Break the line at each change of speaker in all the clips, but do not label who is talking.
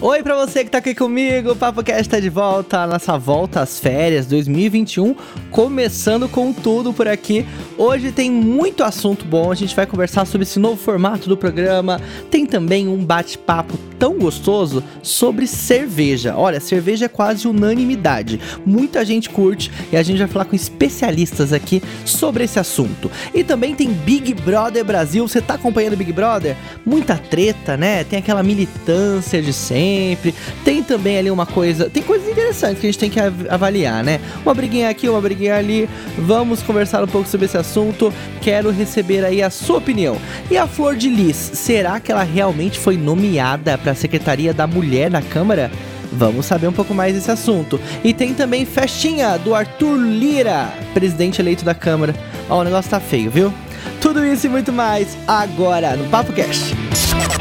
Oi pra você que tá aqui comigo, o Papo Cast tá de volta, nossa volta às férias 2021, começando com tudo por aqui. Hoje tem muito assunto bom, a gente vai conversar sobre esse novo formato do programa, tem também um bate-papo tão gostoso sobre cerveja. Olha, cerveja é quase unanimidade, muita gente curte e a gente vai falar com especialistas aqui sobre esse assunto. E também tem Big Brother Brasil, você tá acompanhando Big Brother? Muita treta, né? Tem aquela militância de sempre. Tem também ali uma coisa. Tem coisas interessantes que a gente tem que avaliar, né? Uma briguinha aqui, uma briguinha ali. Vamos conversar um pouco sobre esse assunto. Quero receber aí a sua opinião. E a Flor de Lis, será que ela realmente foi nomeada para Secretaria da Mulher na Câmara? Vamos saber um pouco mais desse assunto. E tem também festinha do Arthur Lira, presidente eleito da Câmara. Ó, o negócio tá feio, viu? Tudo isso e muito mais agora no Papo Cast.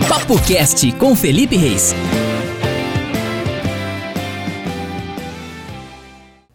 Papo Cast com Felipe Reis.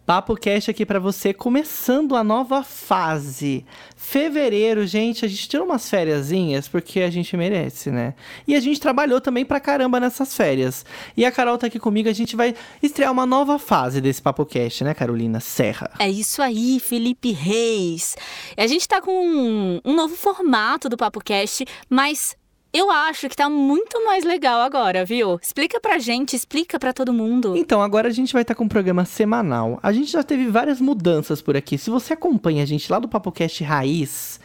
Papo Cast aqui para você, começando a nova fase. Fevereiro, gente, a gente tirou umas fériasinhas porque a gente merece, né? E a gente trabalhou também pra caramba nessas férias. E a Carol tá aqui comigo, a gente vai estrear uma nova fase desse Papo Cast, né, Carolina Serra?
É isso aí, Felipe Reis. A gente tá com um, um novo formato do Papo Cast, mas eu acho que tá muito mais legal agora, viu? Explica pra gente, explica pra todo mundo.
Então, agora a gente vai estar tá com um programa semanal. A gente já teve várias mudanças por aqui. Se você acompanha a gente lá do PapoCast Raiz,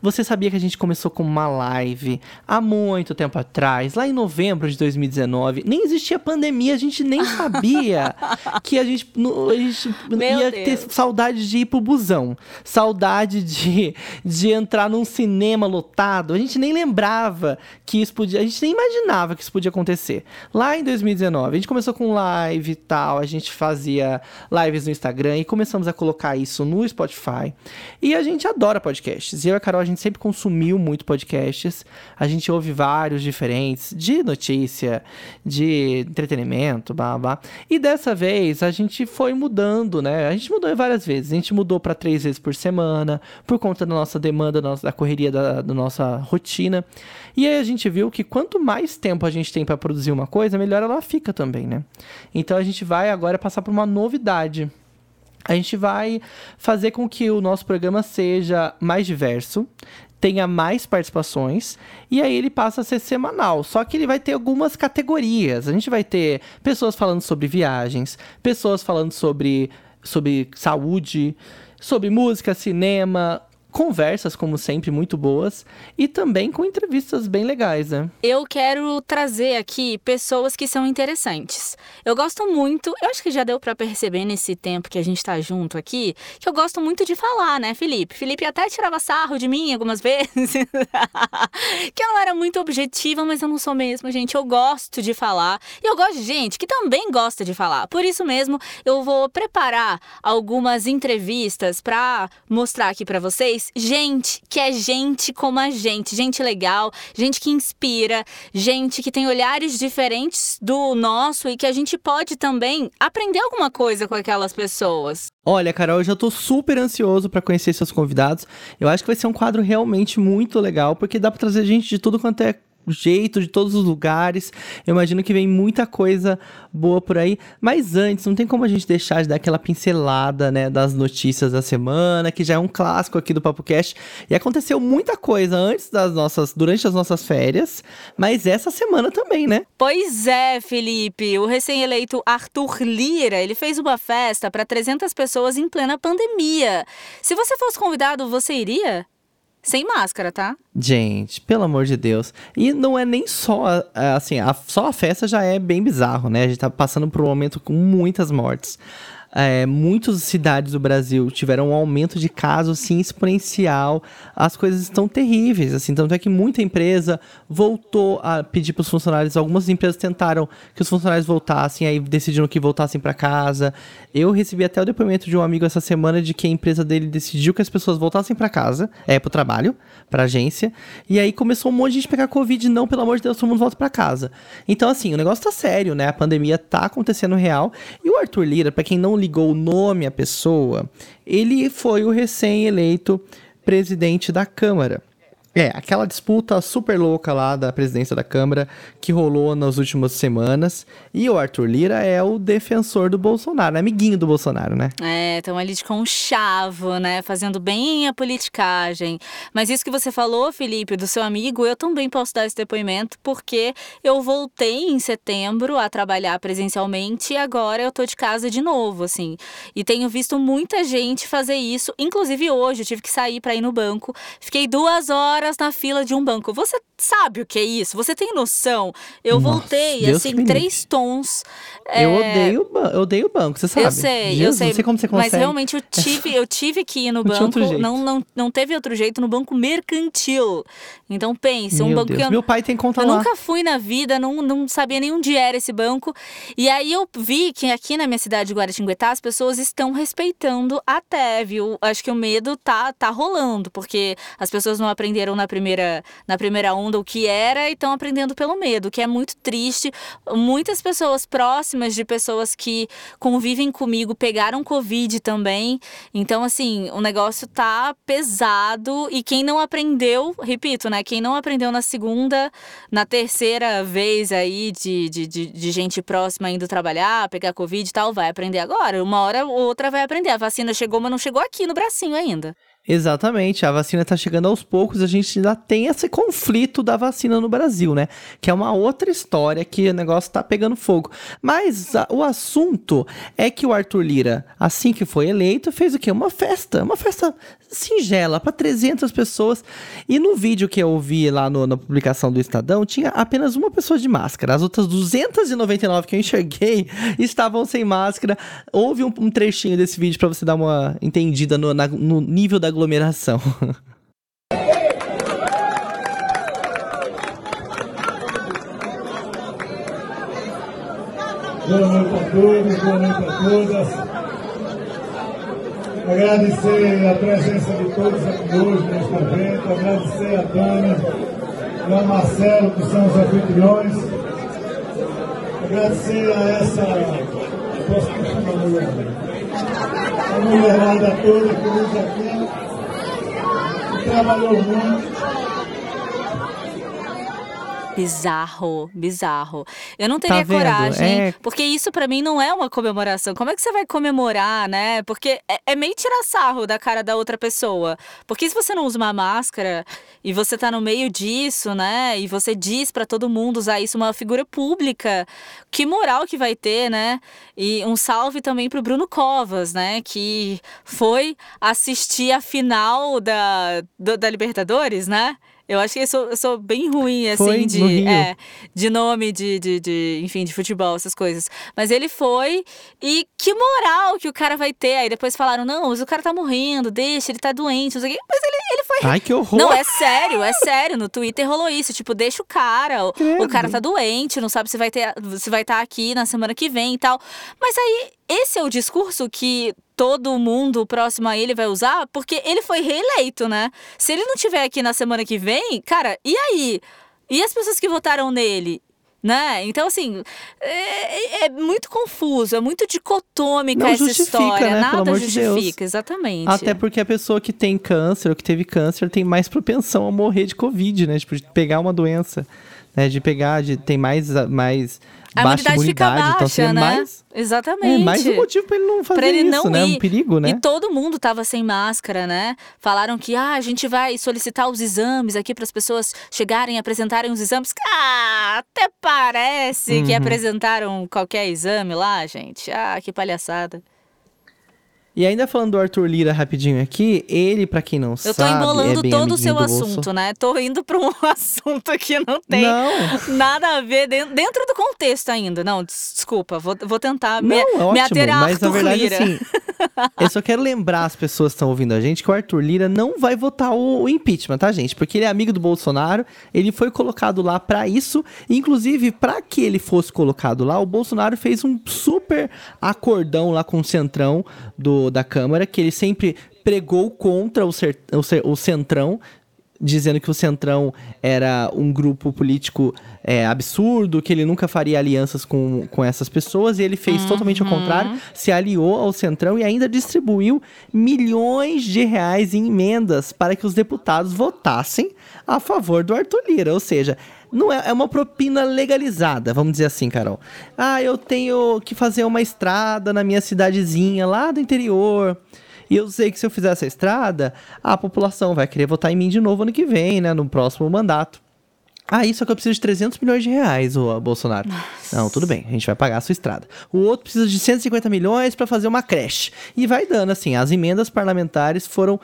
você sabia que a gente começou com uma live há muito tempo atrás, lá em novembro de 2019? Nem existia pandemia, a gente nem sabia que a gente, a gente ia Deus. ter saudade de ir pro busão, saudade de, de entrar num cinema lotado. A gente nem lembrava que isso podia, a gente nem imaginava que isso podia acontecer. Lá em 2019, a gente começou com live e tal, a gente fazia lives no Instagram e começamos a colocar isso no Spotify. E a gente adora podcasts. Eu e a Carol, gente sempre consumiu muito podcasts. A gente ouve vários diferentes, de notícia, de entretenimento, blá, blá. E dessa vez a gente foi mudando, né? A gente mudou várias vezes. A gente mudou para três vezes por semana, por conta da nossa demanda, da correria da, da nossa rotina. E aí a gente viu que quanto mais tempo a gente tem para produzir uma coisa, melhor ela fica também, né? Então a gente vai agora passar por uma novidade a gente vai fazer com que o nosso programa seja mais diverso, tenha mais participações e aí ele passa a ser semanal. Só que ele vai ter algumas categorias. A gente vai ter pessoas falando sobre viagens, pessoas falando sobre, sobre saúde, sobre música, cinema, conversas, como sempre, muito boas e também com entrevistas bem legais, né?
Eu quero trazer aqui pessoas que são interessantes. Eu gosto muito, eu acho que já deu para perceber nesse tempo que a gente tá junto aqui, que eu gosto muito de falar, né, Felipe? Felipe até tirava sarro de mim algumas vezes, que eu não era muito objetiva, mas eu não sou mesmo, gente. Eu gosto de falar e eu gosto de gente que também gosta de falar. Por isso mesmo, eu vou preparar algumas entrevistas para mostrar aqui para vocês gente que é gente como a gente, gente legal, gente que inspira, gente que tem olhares diferentes do nosso e que a gente pode também aprender alguma coisa com aquelas pessoas.
Olha, Carol, eu já tô super ansioso para conhecer seus convidados. Eu acho que vai ser um quadro realmente muito legal, porque dá para trazer gente de tudo quanto é jeito, de todos os lugares. Eu imagino que vem muita coisa boa por aí. Mas antes, não tem como a gente deixar de dar aquela pincelada, né, das notícias da semana, que já é um clássico aqui do Papo Cast. E aconteceu muita coisa antes das nossas, durante as nossas férias, mas essa semana também, né?
Pois é, Felipe. O recém-eleito Arthur Lira, ele fez uma festa para 300 pessoas em plena pandemia. Se você fosse convidado, você iria? Sem máscara, tá?
Gente, pelo amor de Deus. E não é nem só, assim, a, só a festa já é bem bizarro, né? A gente tá passando por um momento com muitas mortes é, muitas cidades do Brasil tiveram um aumento de casos assim, exponencial. As coisas estão terríveis, assim. Tanto é que muita empresa voltou a pedir para os funcionários. Algumas empresas tentaram que os funcionários voltassem, aí decidiram que voltassem para casa. Eu recebi até o depoimento de um amigo essa semana de que a empresa dele decidiu que as pessoas voltassem para casa, é, para o trabalho, para agência. E aí começou um monte de gente pegar Covid. Não, pelo amor de Deus, todo mundo volta para casa. Então, assim, o negócio tá sério, né? A pandemia tá acontecendo real. E o Arthur Lira, para quem não ligou o nome à pessoa, ele foi o recém-eleito presidente da Câmara. É, aquela disputa super louca lá da presidência da Câmara que rolou nas últimas semanas. E o Arthur Lira é o defensor do Bolsonaro, amiguinho do Bolsonaro, né?
É, estão ali de conchavo, né? Fazendo bem a politicagem. Mas isso que você falou, Felipe, do seu amigo, eu também posso dar esse depoimento, porque eu voltei em setembro a trabalhar presencialmente e agora eu tô de casa de novo, assim. E tenho visto muita gente fazer isso, inclusive hoje eu tive que sair para ir no banco. Fiquei duas horas horas na fila de um banco. Você sabe o que é isso? Você tem noção? Eu
Nossa,
voltei,
Deus
assim, três tons.
Eu
é,
odeio, eu odeio banco, você sabe.
Eu sei, eu
Jesus,
sei.
Não sei como você consegue.
Mas realmente eu tive, eu tive que ir no banco. Não, não, não teve outro jeito no banco mercantil. Então pense, um
Meu
banco
Deus.
que eu,
Meu pai tem conta
eu
lá.
nunca fui na vida, não, não sabia nem onde era esse banco. E aí eu vi que aqui na minha cidade de Guaratinguetá as pessoas estão respeitando até, viu? Acho que o medo tá, tá rolando, porque as pessoas não aprenderam na primeira, na primeira onda o que era e estão aprendendo pelo medo, que é muito triste. Muitas pessoas próximas de pessoas que convivem comigo pegaram Covid também. Então, assim, o negócio tá pesado e quem não aprendeu, repito, né? Quem não aprendeu na segunda, na terceira vez aí de, de, de, de gente próxima indo trabalhar, pegar Covid e tal, vai aprender agora. Uma hora ou outra vai aprender. A vacina chegou, mas não chegou aqui no bracinho ainda.
Exatamente, a vacina tá chegando aos poucos, a gente ainda tem esse conflito da vacina no Brasil, né? Que é uma outra história que o negócio tá pegando fogo. Mas a- o assunto é que o Arthur Lira, assim que foi eleito, fez o quê? Uma festa, uma festa singela para 300 pessoas. E no vídeo que eu vi lá no- na publicação do Estadão, tinha apenas uma pessoa de máscara. As outras 299 que eu enxerguei estavam sem máscara. Houve um, um trechinho desse vídeo para você dar uma entendida no, na- no nível da aglomeração.
Boa noite a todos, boa noite a todas. Agradecer a presença de todos aqui hoje neste evento, agradecer a Dani e ao Marcelo, que são os anfitriões. Agradecer a essa. Posso chamar a mulher? A mulherada toda que nos aqui, que trabalhou muito.
Bizarro, bizarro. Eu não teria
Tá
coragem,
É-
porque isso pra mim não é uma comemoração. Como é que você vai comemorar, né? Porque é, é meio tirar sarro da cara da outra pessoa. Porque se você não usa uma máscara e você tá no meio disso, né? E você diz pra todo mundo usar isso, uma figura pública, que moral que vai ter, né? E um salve também pro Bruno Covas, né? Que foi assistir a final da, do- da Libertadores, né? Eu acho que eu sou, eu sou bem ruim, assim,
Foi,
de. É, de nome, de, de, de, enfim, de futebol, essas coisas. Mas ele foi, e que moral que o cara vai ter. Aí depois falaram, não, mas o cara tá morrendo, deixa, ele tá doente, não sei o quê. Mas ele, ele foi.
Ai, que horror!
Não, é sério, é sério. No Twitter rolou isso. Tipo, deixa o cara. O, o cara tá doente, não sabe se vai ter, se vai estar aqui na semana que vem e tal. Mas aí, esse é o discurso que todo mundo próximo a ele vai usar, porque ele foi reeleito, né? Se ele não tiver aqui na semana que vem, cara, e aí? E as pessoas que votaram nele? Né? Então, assim, é, é muito confuso, é muito dicotômica
Não
essa história.
né?
Nada
de
justifica, exatamente.
Até porque a pessoa que tem câncer ou que teve câncer tem mais propensão a morrer de Covid, né? Tipo, de pegar uma doença, né? De pegar, de tem mais, mais
a
baixa
imunidade fica
então
baixa,
seria
né?
mais,
Exatamente.
é, mais um motivo pra ele não fazer
Pra ele
isso,
não
né?
ir.
Um perigo, né?
E todo mundo tava sem máscara, né? Falaram que ah, a gente vai solicitar os exames aqui para as pessoas chegarem e apresentarem os exames. Ah, até parece que
Uhum.
apresentaram qualquer exame lá, gente. Ah, que palhaçada.
E ainda falando do Arthur Lira rapidinho aqui, ele, pra quem não
Eu tô
sabe,
embolando
é
todo o seu assunto, né? Tô indo pra um assunto que não tem
Não,
nada a ver dentro, dentro do contexto ainda. Não, des- desculpa, vou, vou tentar me,
não, é
me
ótimo,
ater a
mas na
Arthur
verdade
Lira.
assim, eu só quero lembrar as pessoas que estão ouvindo a gente que o Arthur Lira não vai votar o, o impeachment, tá, gente? Porque ele é amigo do Bolsonaro, ele foi colocado lá pra isso, inclusive pra que ele fosse colocado lá, o Bolsonaro fez um super acordão lá com o Centrão do, da Câmara, que ele sempre pregou contra o, cer- o, cer- o Centrão, dizendo que o Centrão era um grupo político é, absurdo, que ele nunca faria alianças com, com essas pessoas, e ele fez totalmente o contrário, se aliou ao Centrão e ainda distribuiu milhões de reais em emendas para que os deputados votassem a favor do Arthur Lira. Ou seja, não é, é uma propina legalizada, vamos dizer assim, Carol. Ah, eu tenho que fazer uma estrada na minha cidadezinha lá do interior. E eu sei que se eu fizer essa estrada, a população vai querer votar em mim de novo ano que vem, né? No próximo mandato. Ah, isso é que eu preciso de 300 milhões de reais, o Bolsonaro. Não, tudo bem, a gente vai pagar a sua estrada. O outro precisa de 150 milhões para fazer uma creche. E vai dando, assim, as emendas parlamentares foram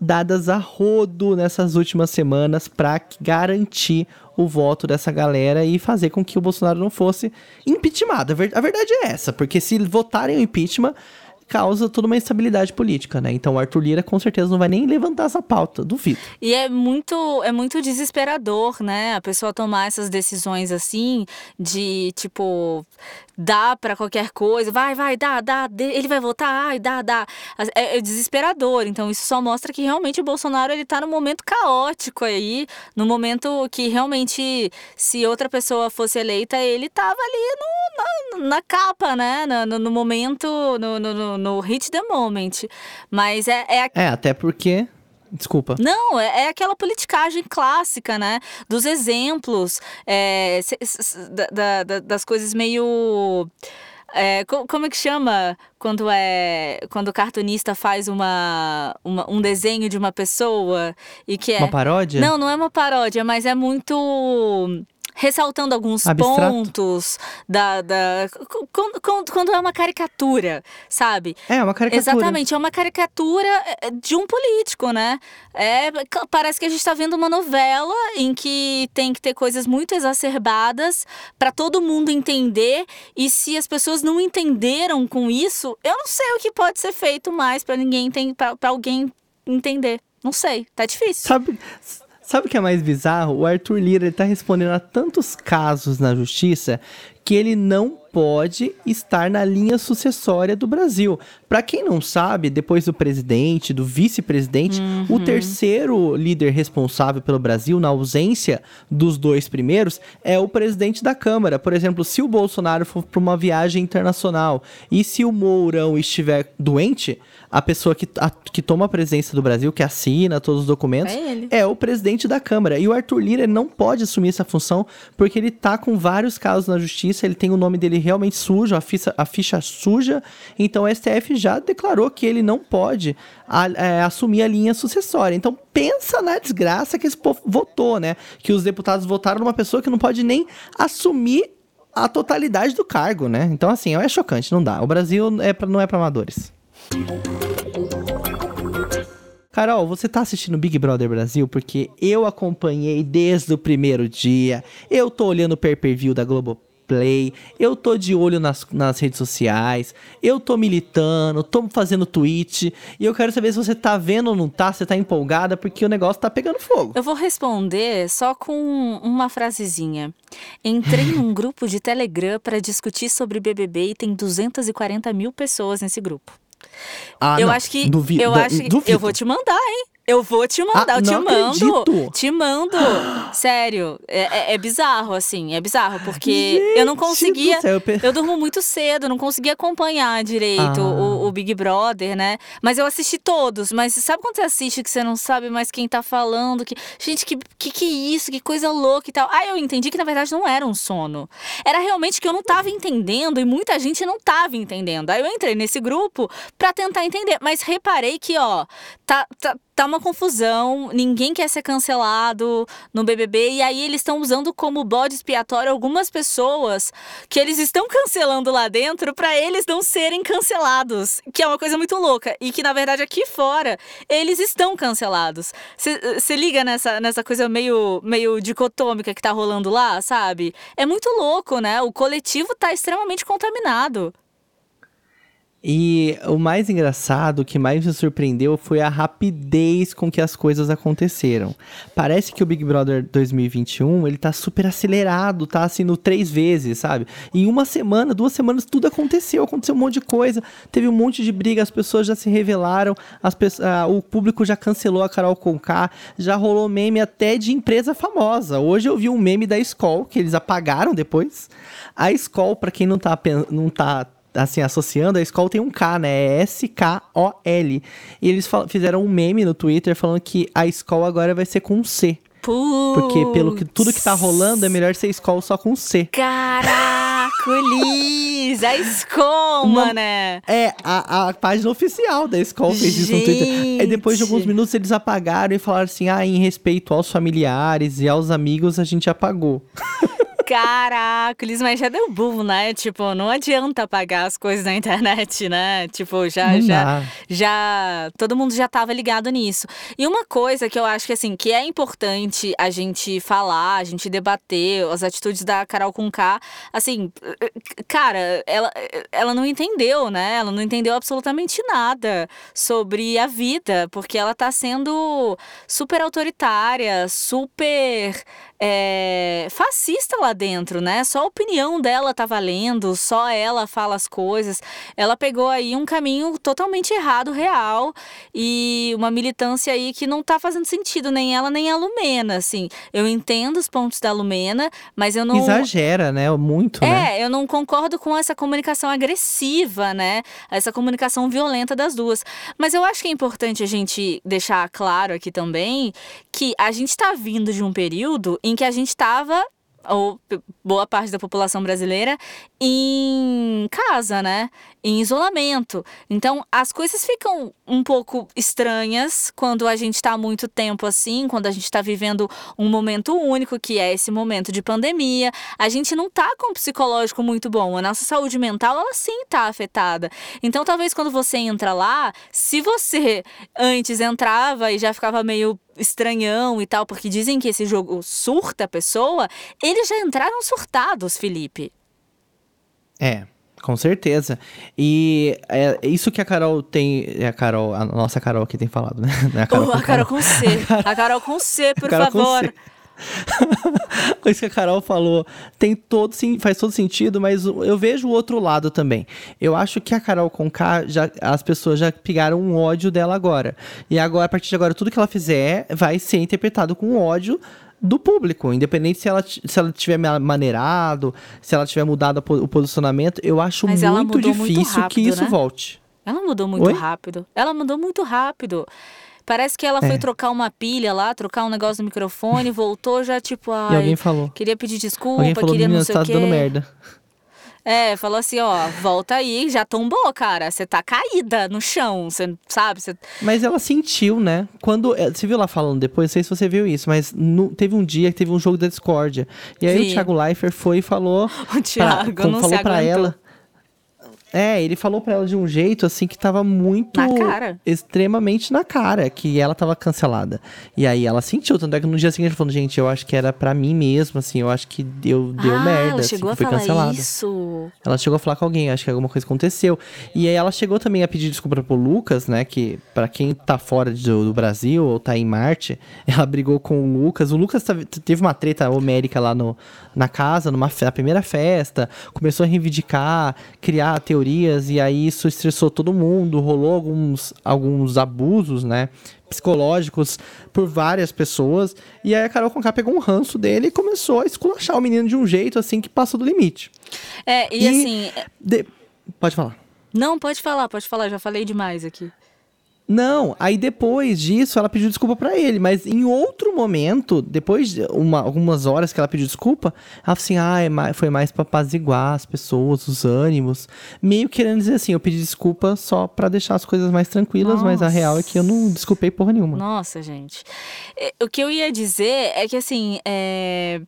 dadas a rodo nessas últimas semanas para garantir o voto dessa galera e fazer com que o Bolsonaro não fosse impeachmentado. A verdade é essa, porque se votarem o impeachment, causa toda uma instabilidade política, né? Então o Arthur Lira com certeza não vai nem levantar essa pauta, duvido.
E é muito, é muito desesperador, né? A pessoa tomar essas decisões assim, de tipo, dá para qualquer coisa, vai, vai, dá, dá, ele vai votar, ai, dá, dá. É, é, desesperador. Então isso só mostra que realmente o Bolsonaro ele tá num momento caótico aí, no momento que realmente se outra pessoa fosse eleita, ele tava ali no, na, na capa, né? No, no momento, no, no no, hit the moment. Mas é. É,
é até porque. Desculpa.
Não, é, é, aquela politicagem clássica, né? Dos exemplos, é, da, da, das coisas meio. É, como é que chama quando é quando o cartunista faz uma, uma, um desenho de uma pessoa e que é
uma paródia?
Não, não é uma paródia, mas é muito ressaltando alguns Abstrato. pontos da, da quando, quando, quando, é uma caricatura, sabe?
É, uma caricatura.
Exatamente, é uma caricatura é, de um político, né? É, parece que a gente está vendo uma novela em que tem que ter coisas muito exacerbadas para todo mundo entender e se as pessoas não entenderam com isso, eu não sei o que pode ser feito mais para ninguém para alguém entender. Não sei, tá difícil.
Sabe, Sabe o que é mais bizarro? O Arthur Lira está respondendo a tantos casos na justiça que ele não pode estar na linha sucessória do Brasil. Para quem não sabe, depois do presidente, do vice-presidente, uhum. o terceiro líder responsável pelo Brasil, na ausência dos dois primeiros, é o presidente da Câmara. Por exemplo, se o Bolsonaro for para uma viagem internacional e se o Mourão estiver doente, a pessoa que, a, que toma a presença do Brasil, que assina todos os documentos, é, é o presidente da Câmara. E o Arthur Lira não pode assumir essa função porque ele tá com vários casos na justiça, ele tem o nome dele realmente sujo, a ficha, a ficha suja. Então o STF já declarou que ele não pode a, é, assumir a linha sucessória. Então pensa na desgraça que esse povo votou, né? Que os deputados votaram numa pessoa que não pode nem assumir a totalidade do cargo, né? Então assim, é chocante, não dá. O Brasil é pra, não é para amadores. Carol, você tá assistindo Big Brother Brasil porque eu acompanhei desde o primeiro dia. Eu tô olhando o pay-per-view da Globo Play, eu tô de olho nas, nas redes sociais, eu tô militando, tô fazendo tweet, e eu quero saber se você tá vendo ou não tá, se tá empolgada, porque o negócio tá pegando fogo.
Eu vou responder só com uma frasezinha. Entrei num grupo de Telegram para discutir sobre BBB e tem 240 mil pessoas nesse grupo.
Ah,
eu
não.
acho que eu acho que
duvido.
eu vou te mandar, hein? Eu vou te mandar, ah, eu te mando.
Acredito.
Te mando. Sério. É, é, é, bizarro, assim. É bizarro, porque Gente eu não conseguia. Eu, eu, durmo muito cedo, não conseguia acompanhar direito ah. o, o, Big Brother, né? Mas eu assisti todos. Mas sabe quando você assiste que você não sabe mais quem tá falando? Que, gente, que, que que é isso? Que coisa louca e tal. Aí eu entendi que na verdade não era um sono. Era realmente que eu não tava entendendo e muita gente não tava entendendo. Aí eu entrei nesse grupo pra tentar entender. Mas reparei que, ó, tá, tá tá uma confusão, ninguém quer ser cancelado no BBB e aí eles estão usando como bode expiatório algumas pessoas que eles estão cancelando lá dentro para eles não serem cancelados, que é uma coisa muito louca e que na verdade aqui fora eles estão cancelados. Você liga nessa, nessa coisa meio meio dicotômica que tá rolando lá, sabe? É muito louco, né? O coletivo tá extremamente contaminado.
E o mais engraçado, o que mais me surpreendeu foi a rapidez com que as coisas aconteceram. Parece que o Big Brother 2021, ele tá super acelerado, tá assim no três vezes, sabe? Em uma semana, duas semanas, tudo aconteceu, aconteceu um monte de coisa, teve um monte de briga, as pessoas já se revelaram, as o público já cancelou a Carol Conká, já rolou meme até de empresa famosa. Hoje eu vi um meme da Skoll, que eles apagaram depois. A Skoll, para quem não tá, não tá assim, associando, a escola tem um K, né? É S-K-O-L. E eles fizeram um meme no Twitter falando que a escola agora vai ser com C.
Puts.
Porque pelo que tudo que tá rolando, é melhor ser escola só com C.
Caracolis! a escola, né?
É, a, a página oficial da escola fez isso no Twitter. E depois de alguns minutos eles apagaram e falaram assim: ah, em respeito aos familiares e aos amigos, a gente apagou.
Caraca, mas já deu boom, né? Tipo, não adianta apagar as coisas na internet, né? Tipo, já,
Não
já,
dá.
já. Todo mundo já tava ligado nisso. E uma coisa que eu acho que, assim, que é importante a gente falar, a gente debater as atitudes da Carol Conká, assim, cara, ela, ela não entendeu, né? Ela não entendeu absolutamente nada sobre a vida, porque ela tá sendo super autoritária, super é, fascista lá dentro, né? Só a opinião dela tá valendo, só ela fala as coisas. Ela pegou aí um caminho totalmente errado, real, e uma militância aí que não tá fazendo sentido, nem ela nem a Lumena, assim. Eu entendo os pontos da Lumena, mas eu não.
Exagera, né? Muito, né?
É, eu não concordo com essa comunicação agressiva, né? Essa comunicação violenta das duas. Mas eu acho que é importante a gente deixar claro aqui também que a gente está vindo de um período em que a gente estava ou boa parte da população brasileira em casa, né? Em isolamento. Então, as coisas ficam um pouco estranhas quando a gente está há muito tempo assim, quando a gente está vivendo um momento único, que é esse momento de pandemia. A gente não tá com um psicológico muito bom. A nossa saúde mental, ela sim tá afetada. Então, talvez quando você entra lá, se você antes entrava e já ficava meio estranhão e tal, porque dizem que esse jogo surta a pessoa, eles já entraram surtados, Felipe.
É, com certeza. E é isso que a Carol tem. É a Carol, a nossa Carol aqui tem falado, né? É a Carol,
Oh,
com
a Carol com C. A Carol com C, por favor.
C. Isso que a Carol falou tem todo, sim, faz todo sentido, mas eu vejo o outro lado também. Eu acho que a Carol Conká, já, as pessoas já pegaram um ódio dela agora. E agora, a partir de agora, tudo que ela fizer vai ser interpretado com ódio do público, independente se ela, se ela tiver ma- maneirado, se ela tiver mudado o posicionamento, eu acho
Mas
muito
mudou muito
difícil que
rápido,
isso
né?
volte.
Ela mudou muito
Oi?
rápido. Ela mudou muito rápido. Parece que ela foi
É.
trocar uma pilha lá, trocar um negócio no microfone, voltou já tipo,
E
ai,
alguém falou.
queria pedir desculpa,
Alguém falou,
queria não sei
tá
o quê.
dando merda.
É, falou assim, ó, volta aí, já tombou, cara. Você tá caída no chão, você sabe? Você
Mas ela sentiu, né? Quando. eh, Você viu ela falando depois? Não sei se você viu isso, mas no- teve um dia que teve um jogo da Discordia. E aí
Vi.
o Thiago Leifert foi e falou.
O Thiago
pra,
não
falou
se
pra
aguentou.
ela. É, ele falou pra ela de um jeito assim que tava muito.
Na cara.
Extremamente na cara, que ela tava cancelada. E aí ela sentiu, tanto é que no dia seguinte ela falou, gente, eu acho que era pra mim mesmo, assim, eu acho que deu, deu
ah,
merda.
ela
assim,
chegou
que
a falar
cancelada.
isso.
Ela chegou a falar com alguém, acho que alguma coisa aconteceu. E aí ela chegou também a pedir desculpa pro Lucas, né? Que pra quem tá fora do, do Brasil ou tá em Marte, ela brigou com o Lucas. O Lucas teve- uma treta homérica lá no, na casa, numa na primeira festa. Começou a reivindicar, criar teorias, e aí isso estressou todo mundo. Rolou alguns, alguns abusos, né? Psicológicos por várias pessoas. E aí a Carol Conká pegou um ranço dele e começou a esculachar o menino de um jeito assim que passou do limite.
É, e,
E-
assim,
De- Pode falar.
não, pode falar, pode falar, já falei demais aqui.
Não, aí depois disso ela pediu desculpa pra ele, mas em outro momento, depois de uma- algumas horas que ela pediu desculpa, ela falou assim: ah, é mai- foi mais pra apaziguar as pessoas, os ânimos. Meio querendo dizer assim: eu pedi desculpa só pra deixar as coisas mais tranquilas, mas a real é que eu não desculpei porra nenhuma.
Nossa, gente. O que eu ia dizer é que, assim, é.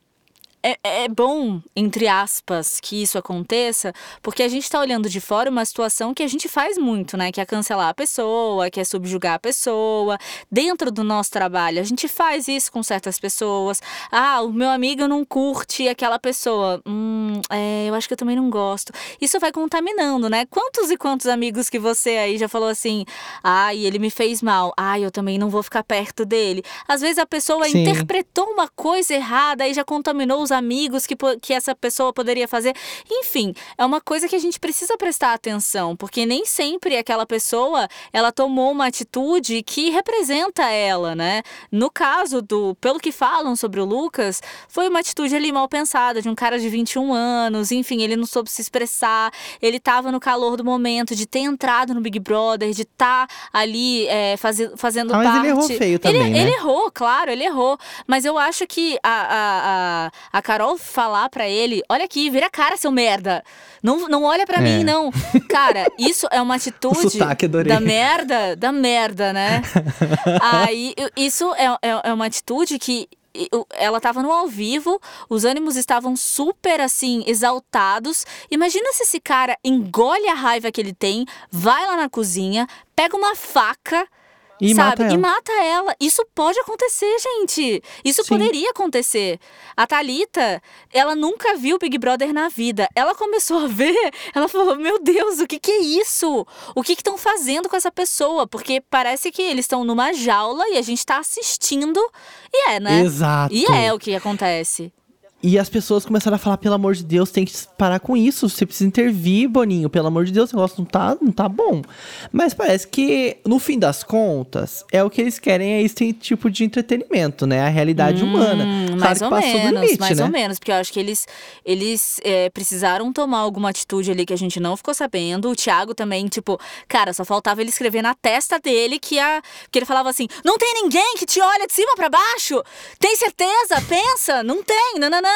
É, é bom, entre aspas, que isso aconteça, porque a gente tá olhando de fora uma situação que a gente faz muito, né? Que é cancelar a pessoa, que é subjugar a pessoa. Dentro do nosso trabalho, a gente faz isso com certas pessoas. Ah, o meu amigo não curte aquela pessoa. Hum, é, eu acho que eu também não gosto. Isso vai contaminando, né? Quantos e quantos amigos que você aí já falou assim, ai, ele me fez mal, ai, eu também não vou ficar perto dele. Às vezes a pessoa
Sim.
interpretou uma coisa errada e já contaminou os amigos que, que essa pessoa poderia fazer. Enfim, é uma coisa que a gente precisa prestar atenção, porque nem sempre aquela pessoa ela tomou uma atitude que representa ela, né? No caso do, pelo que falam sobre o Lucas, foi uma atitude ali mal pensada de um cara de 21 anos, enfim, ele não soube se expressar, ele tava no calor do momento de ter entrado no Big Brother, de estar ali é, faze- fazendo
Ah, mas
parte.
ele errou feio também,
ele,
né?
ele errou, claro, ele errou. Mas eu acho que a, a, a, a Carol falar pra ele: olha aqui, vira a cara, seu merda. Não, não olha pra
É.
mim, não. Cara, isso é uma atitude
sotaque,
da merda, da merda, né? Aí, isso é, é, é uma atitude que. Ela tava no ao vivo, os ânimos estavam super assim, exaltados. Imagina se esse cara engole a raiva que ele tem, vai lá na cozinha, pega uma faca
E
sabe?
mata ela.
E mata ela. Isso pode acontecer, gente. Isso
Sim.
poderia acontecer. A Thalita, ela nunca viu Big Brother na vida. Ela começou a ver, ela falou: Meu Deus, o que, que é isso? O que estão fazendo com essa pessoa? Porque parece que eles estão numa jaula e a gente tá assistindo. E é, né?
Exato.
E é o que acontece.
E as pessoas começaram a falar, pelo amor de Deus, tem que parar com isso. Você precisa intervir, Boninho. Pelo amor de Deus, o negócio não tá, não tá bom. Mas parece que, no fim das contas, é o que eles querem, é esse tipo de entretenimento, né? A realidade humana.
Hum,
Claro
mais ou menos,
limite,
mais
né?
ou menos, porque eu acho que eles, eles é, precisaram tomar alguma atitude ali que a gente não ficou sabendo. O Thiago também, tipo, cara, só faltava ele escrever na testa dele que a. que ele falava assim: não tem ninguém que te olha de cima pra baixo! Tem certeza? Pensa! Não tem, nananã.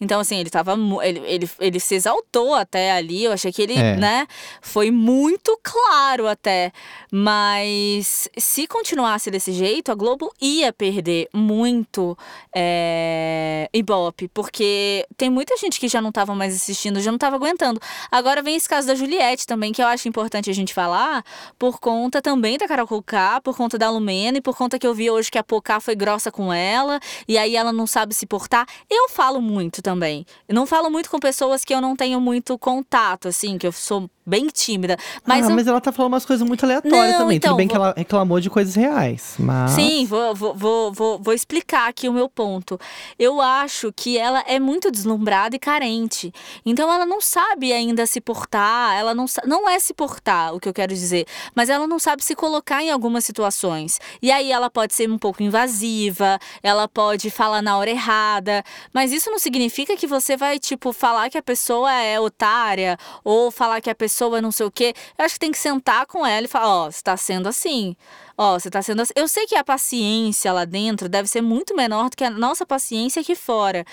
Então, assim, ele tava. Ele, ele, ele se exaltou até ali. Eu achei que ele,
É.
né? Foi muito claro até. Mas se continuasse desse jeito, a Globo ia perder muito é, Ibope, porque tem muita gente que já não tava mais assistindo, já não tava aguentando. Agora vem esse caso da Juliette também, que eu acho importante a gente falar, por conta também da Carol Conká, por conta da Lumena e por conta que eu vi hoje que a Pocá foi grossa com ela e aí ela não sabe se portar. Eu falo muito também. Eu não falo muito com pessoas que eu não tenho muito contato, assim, que eu sou bem tímida. Mas
ah,
eu-
mas ela tá falando umas coisas muito aleatórias
Não,
também.
então,
Tudo bem que
vou-
ela reclamou de coisas reais, mas...
Sim, vou, vou, vou, vou, vou explicar aqui o meu ponto. Eu acho que ela é muito deslumbrada e carente. Então ela não sabe ainda se portar, ela não, sa- não é se portar, o que eu quero dizer, mas ela não sabe se colocar em algumas situações. E aí ela pode ser um pouco invasiva, ela pode falar na hora errada, mas isso não significa que você vai, tipo, falar que a pessoa é otária ou falar que a pessoa é não sei o quê. Eu acho que tem que sentar com ela e falar: ó, você tá sendo assim. Ó, você tá sendo. Eu sei que a paciência lá dentro deve ser muito menor do que a nossa paciência aqui fora.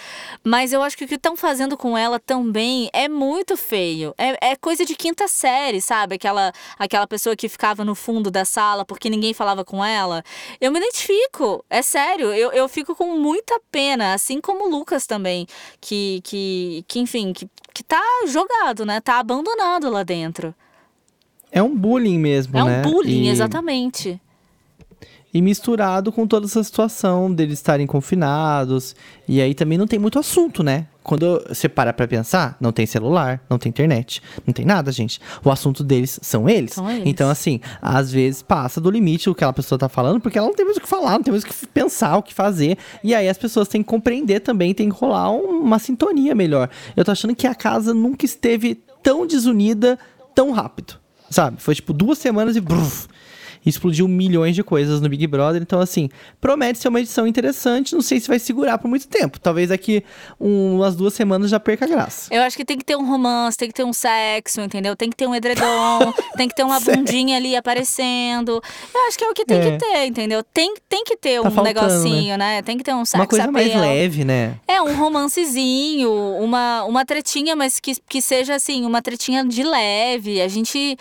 Mas eu acho que o que estão fazendo com ela também é muito feio. É, é coisa de quinta série, sabe? Aquela, aquela pessoa que ficava no fundo da sala porque ninguém falava com ela. Eu me identifico, é sério. Eu, eu fico com muita pena, assim como o Lucas também, que, que, que enfim, que, que tá jogado, né? Tá abandonado lá dentro.
É um bullying mesmo,
É
né?
um bullying,
E-
exatamente.
E misturado com toda essa situação deles estarem confinados. E aí também não tem muito assunto, né? Quando você para pra pensar, não tem celular, não tem internet, não tem nada, gente. O assunto deles são eles.
São eles.
Então, assim, às vezes passa do limite o que aquela pessoa tá falando, porque ela não tem mais o que falar, não tem mais o que pensar, o que fazer. E aí as pessoas têm que compreender também, tem que rolar um- uma sintonia melhor. Eu tô achando que a casa nunca esteve tão desunida tão rápido. Sabe? Foi tipo duas semanas e. bruf, explodiu milhões de coisas no Big Brother. Então, assim, promete ser uma edição interessante. Não sei se vai segurar por muito tempo. Talvez daqui um- umas duas semanas já perca a graça.
Eu acho que tem que ter um romance, tem que ter um sexo, entendeu? Tem que ter um edredom, tem que ter uma bundinha ali aparecendo. Eu acho que é o que tem
É.
que ter, entendeu? Tem, tem que ter
Tá
um
faltando,
negocinho, né? Tem que ter um sexo
uma coisa mais leve, né?
É, um romancezinho, uma, uma tretinha, mas que, que seja assim, uma tretinha de leve. A gente.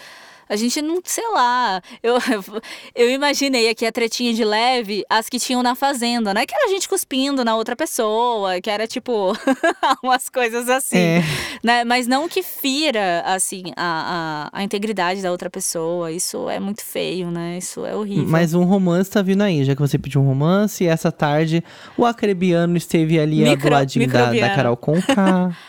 A gente não, sei lá. Eu, eu imaginei aqui a tretinha de leve, as que tinham na fazenda, né? Que era a gente cuspindo na outra pessoa, que era tipo umas coisas assim.
É.
Né? Mas não que fira, assim, a, a, a integridade da outra pessoa. Isso é muito feio, né? Isso é horrível.
Mas um romance tá vindo aí, já que você pediu um romance. E essa tarde, o acrebiano esteve ali ó, do
Micro-
ladinho da, da. Carol Conká.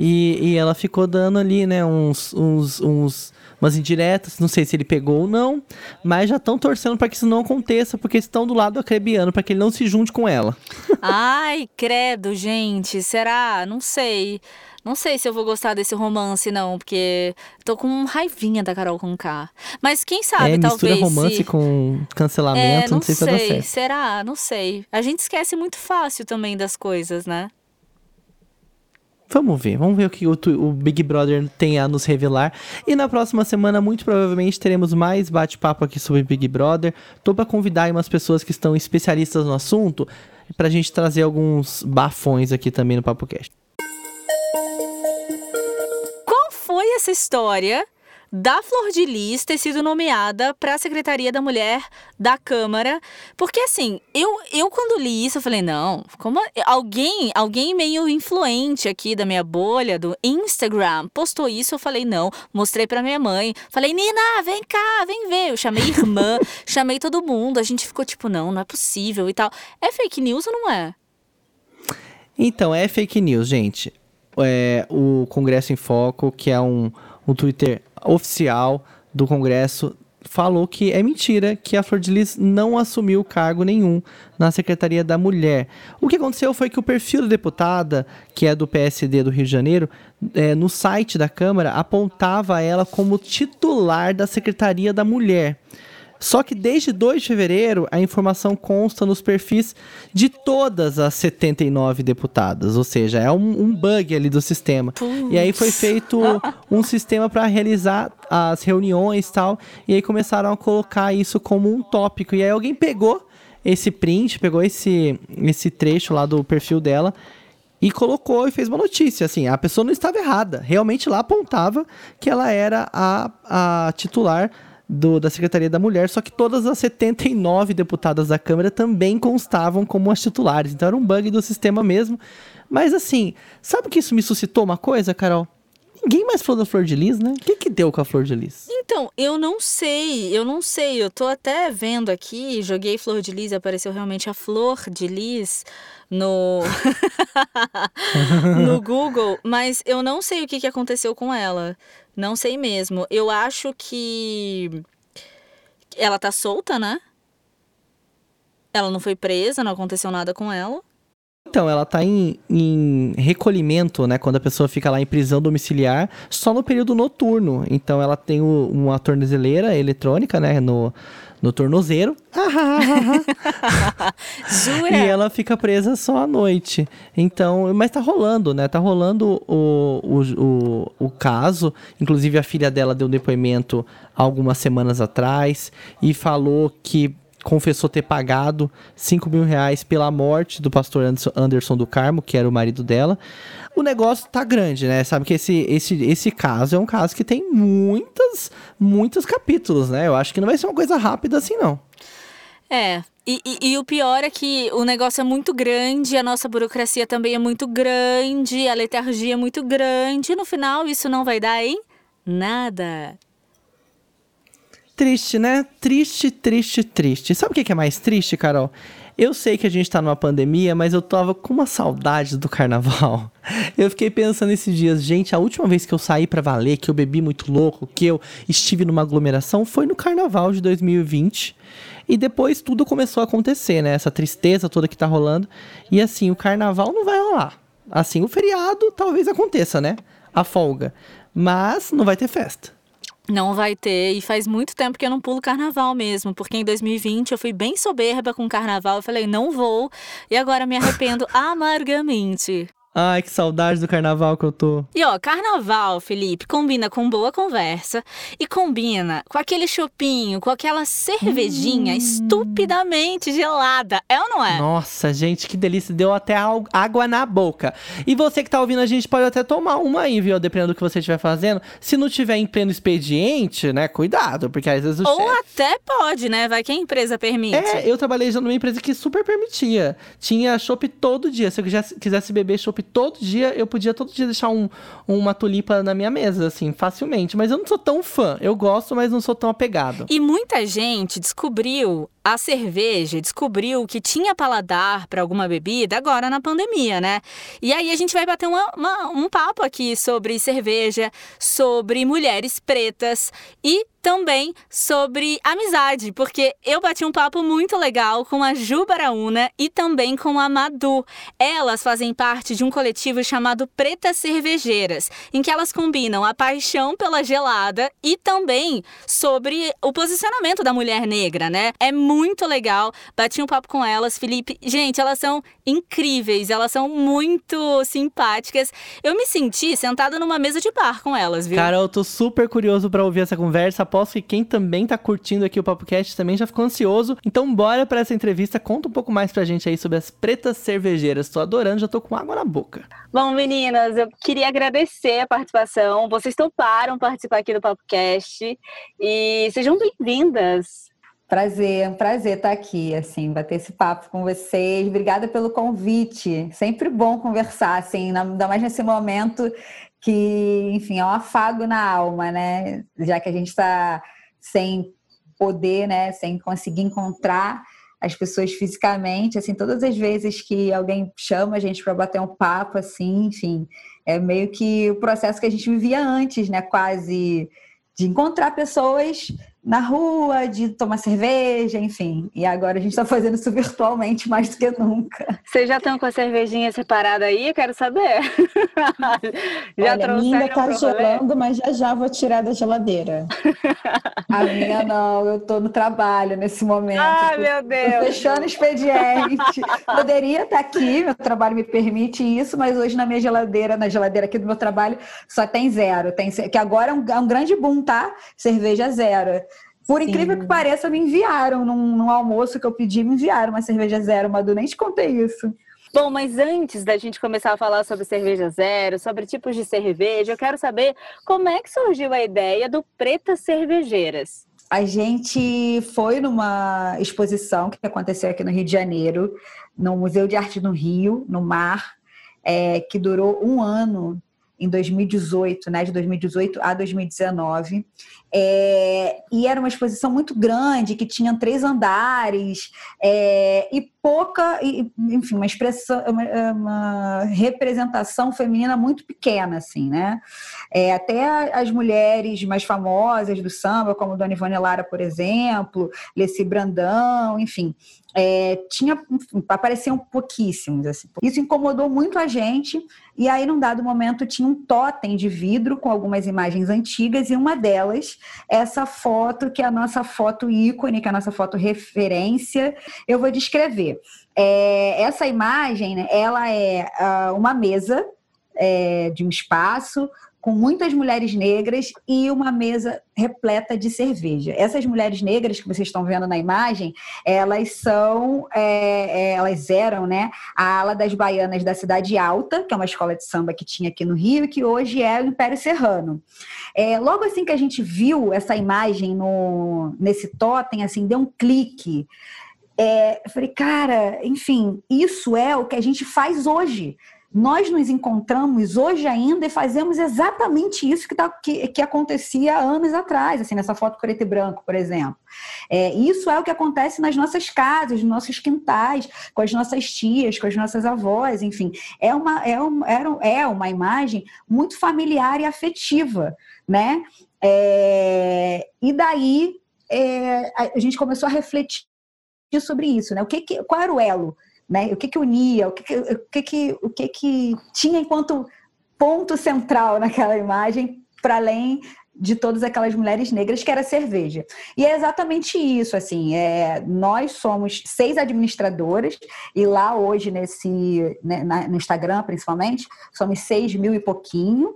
E, e ela ficou dando ali, né, uns, uns, uns, umas indiretas. Não sei se ele pegou ou não, mas já estão torcendo para que isso não aconteça, porque estão do lado acrebiano, para que ele não se junte com ela.
Ai, credo, gente. Será? Não sei. Não sei se eu vou gostar desse romance, não, porque tô com raivinha da Carol com K. Mas quem sabe,
é,
talvez.
romance
se...
com cancelamento,
é, não,
não sei, se vai dar certo.
Será? Não sei. A gente esquece muito fácil também das coisas, né?
Vamos ver, vamos ver o que o, o, Big Brother tem a nos revelar. E na próxima semana, muito provavelmente, teremos mais bate-papo aqui sobre Big Brother. Tô pra convidar umas pessoas que estão especialistas no assunto pra gente trazer alguns bafões aqui também no Papo Cast.
Qual foi essa história da Flor de Lis ter sido nomeada para a Secretaria da Mulher da Câmara. Porque assim, eu, eu quando li isso, eu falei, não, como alguém, alguém meio influente aqui da minha bolha do Instagram postou isso, eu falei, não, mostrei para minha mãe, falei, Nina, vem cá, vem ver. Eu chamei irmã, chamei todo mundo, a gente ficou tipo, não, não é possível e tal. É fake news ou não é?
Então, é fake news, gente. É, o Congresso em Foco, que é um, um Twitter oficial do Congresso falou que é mentira que a Flor de Lis não assumiu cargo nenhum na Secretaria da Mulher. O que aconteceu foi que o perfil da deputada, que é do PSD do Rio de Janeiro, é, no site da Câmara apontava ela como titular da Secretaria da Mulher. Só que desde 2 de fevereiro, a informação consta nos perfis de todas as 79 deputadas. Ou seja, é um, um bug ali do sistema. Putz. E aí foi feito um sistema para realizar as reuniões e tal. E aí começaram a colocar isso como um tópico. E aí alguém pegou esse print, pegou esse, esse trecho lá do perfil dela e colocou e fez uma notícia. Assim, a pessoa não estava errada. Realmente lá apontava que ela era a, a titular do, da Secretaria da Mulher, só que todas as 79 deputadas da Câmara também constavam como as titulares. Então era um bug do sistema mesmo. Mas assim, sabe que isso me suscitou uma coisa, Carol? Ninguém mais falou da Flor de Lis, né? O que, que deu com a Flor de Lis?
Então, eu não sei, eu não sei. Eu tô até vendo aqui, joguei Flor de Lis apareceu realmente a Flor de Lis no, no Google, mas eu não sei o que, que aconteceu com ela. Não sei mesmo. Eu acho que ela tá solta, né? Ela não foi presa, não aconteceu nada com ela.
Então, ela tá em, em, recolhimento, né? Quando a pessoa fica lá em prisão domiciliar, só no período noturno. Então, ela tem o, uma tornozeleira eletrônica, né? No, no tornozeiro.
Jura?
E ela fica presa só à noite. Então, mas tá rolando, né? Tá rolando o, o, o, o caso. Inclusive, a filha dela deu um depoimento algumas semanas atrás e falou que confessou ter pagado 5 mil reais pela morte do pastor Anderson do Carmo, que era o marido dela. O negócio tá grande, né? Sabe que esse, esse, esse caso é um caso que tem muitas, muitos capítulos, né? Eu acho que não vai ser uma coisa rápida assim, não.
É, e, e, e, o pior é que o negócio é muito grande, a nossa burocracia também é muito grande, a letargia é muito grande, e no final isso não vai dar em nada.
Triste, né? Triste, triste, triste. Sabe o que é mais triste, Carol? Eu sei que a gente tá numa pandemia, mas eu tava com uma saudade do carnaval. Eu fiquei pensando esses dias, gente, a última vez que eu saí para valer, que eu bebi muito louco, que eu estive numa aglomeração, foi no carnaval de 2020. E depois tudo começou a acontecer, né? Essa tristeza toda que tá rolando. E assim, o carnaval não vai rolar. Assim, o feriado talvez aconteça, né? A folga. Mas não vai ter festa.
Não vai ter, e faz muito tempo que eu não pulo carnaval mesmo, porque em 2020 eu fui bem soberba com carnaval, eu falei, não vou, e agora me arrependo amargamente.
Ai, que saudade do carnaval que eu tô.
E ó, carnaval, Felipe, combina com boa conversa e combina com aquele chopinho, com aquela cervejinha hum. estupidamente gelada. É ou não é?
Nossa, gente, que delícia. Deu até água na boca. E você que tá ouvindo a gente pode até tomar uma aí, viu? Dependendo do que você estiver fazendo. Se não tiver em pleno expediente, né? Cuidado, porque às vezes o
Ou chefe... até pode, né? Vai que a empresa permite.
É, eu trabalhei já numa empresa que super permitia. Tinha chopp todo dia. Se eu quisesse beber chopp todo dia, eu podia todo dia deixar um, uma tulipa na minha mesa, assim, facilmente. Mas eu não sou tão fã. Eu gosto, mas não sou tão apegado.
E muita gente descobriu a cerveja descobriu que tinha paladar para alguma bebida agora na pandemia, né? E aí a gente vai bater uma, uma, um papo aqui sobre cerveja, sobre mulheres pretas e também sobre amizade, porque eu bati um papo muito legal com a Ju Baraúna e também com a Madu. Elas fazem parte de um coletivo chamado Pretas Cervejeiras, em que elas combinam a paixão pela gelada e também sobre o posicionamento da mulher negra, né? É muito legal. Bati um papo com elas, Felipe. Gente, elas são incríveis, elas são muito simpáticas. Eu me senti sentada numa mesa de bar com elas, viu?
Cara, eu tô super curioso para ouvir essa conversa aposto que quem também tá curtindo aqui o PapoCast também já ficou ansioso. Então bora para essa entrevista, conta um pouco mais pra gente aí sobre as pretas cervejeiras. Tô adorando, já tô com água na boca.
Bom, meninas, eu queria agradecer a participação. Vocês toparam participar aqui do PapoCast e sejam bem-vindas.
Prazer, um prazer estar aqui, assim, bater esse papo com vocês. Obrigada pelo convite. Sempre bom conversar, assim, ainda mais nesse momento que, enfim, é um afago na alma, né? Já que a gente está sem poder, né? Sem conseguir encontrar as pessoas fisicamente, assim, todas as vezes que alguém chama a gente para bater um papo, assim, enfim, é meio que o processo que a gente vivia antes, né? Quase de encontrar pessoas na rua, de tomar cerveja, enfim. E agora a gente está fazendo isso virtualmente mais do que nunca.
Vocês já estão com a cervejinha separada aí? Quero saber.
já Olha, a minha está gelando, mas já já vou tirar da geladeira. a minha não, eu estou no trabalho nesse momento.
Ai, meu Deus!
Tô fechando expediente. Poderia estar tá aqui, meu trabalho me permite isso, mas hoje na minha geladeira, na geladeira aqui do meu trabalho, só tem zero. Tem, que agora é um, é um grande boom, tá? Cerveja zero. Por incrível Sim. que pareça, me enviaram num, num, almoço que eu pedi, me enviaram uma cerveja zero, Madu, nem te contei isso.
Bom, mas antes da gente começar a falar sobre cerveja zero, sobre tipos de cerveja, eu quero saber como é que surgiu a ideia do Pretas Cervejeiras.
A gente foi numa exposição que aconteceu aqui no Rio de Janeiro, no Museu de Arte no Rio, no Mar, é, que durou um ano em 2018, né, de 2018 a 2019. É, e era uma exposição muito grande, que tinha três andares é, e pouca, enfim, uma expressão, uma, uma, representação feminina muito pequena, assim, né? É, até as mulheres mais famosas do samba, como Dona Ivone Lara, por exemplo, Leci Brandão, enfim, é, tinha apareciam pouquíssimos. Assim. Isso incomodou muito a gente, e aí, num dado momento, tinha um totem de vidro com algumas imagens antigas, e uma delas, essa foto, que é a nossa foto ícone, que é a nossa foto referência, eu vou descrever. É, essa imagem, né, ela é uh, uma mesa é, de um espaço com muitas mulheres negras e uma mesa repleta de cerveja. Essas mulheres negras que vocês estão vendo na imagem, elas são, é, é, elas eram, né, a ala das baianas da Cidade Alta, que é uma escola de samba que tinha aqui no Rio e que hoje é o Império Serrano. É, logo assim que a gente viu essa imagem no, nesse totem, assim, deu um clique. É, falei, cara, enfim, isso é o que a gente faz hoje nós nos encontramos hoje ainda e fazemos exatamente isso que, tá, que, que acontecia anos atrás, assim, nessa foto preto e branco, por exemplo. É, isso é o que acontece nas nossas casas, nos nossos quintais, com as nossas tias, com as nossas avós, enfim. É uma, é, é uma imagem muito familiar e afetiva, né? É, e daí é, a gente começou a refletir sobre isso, né? O que, que qual era o elo né? O que que unia, o que que, o que, que, o que, que tinha enquanto ponto central naquela imagem, para além de todas aquelas mulheres negras, que era cerveja. E é exatamente isso, assim, é, nós somos seis administradoras, e lá hoje, nesse, né, na, no Instagram, principalmente, somos seis mil e pouquinho,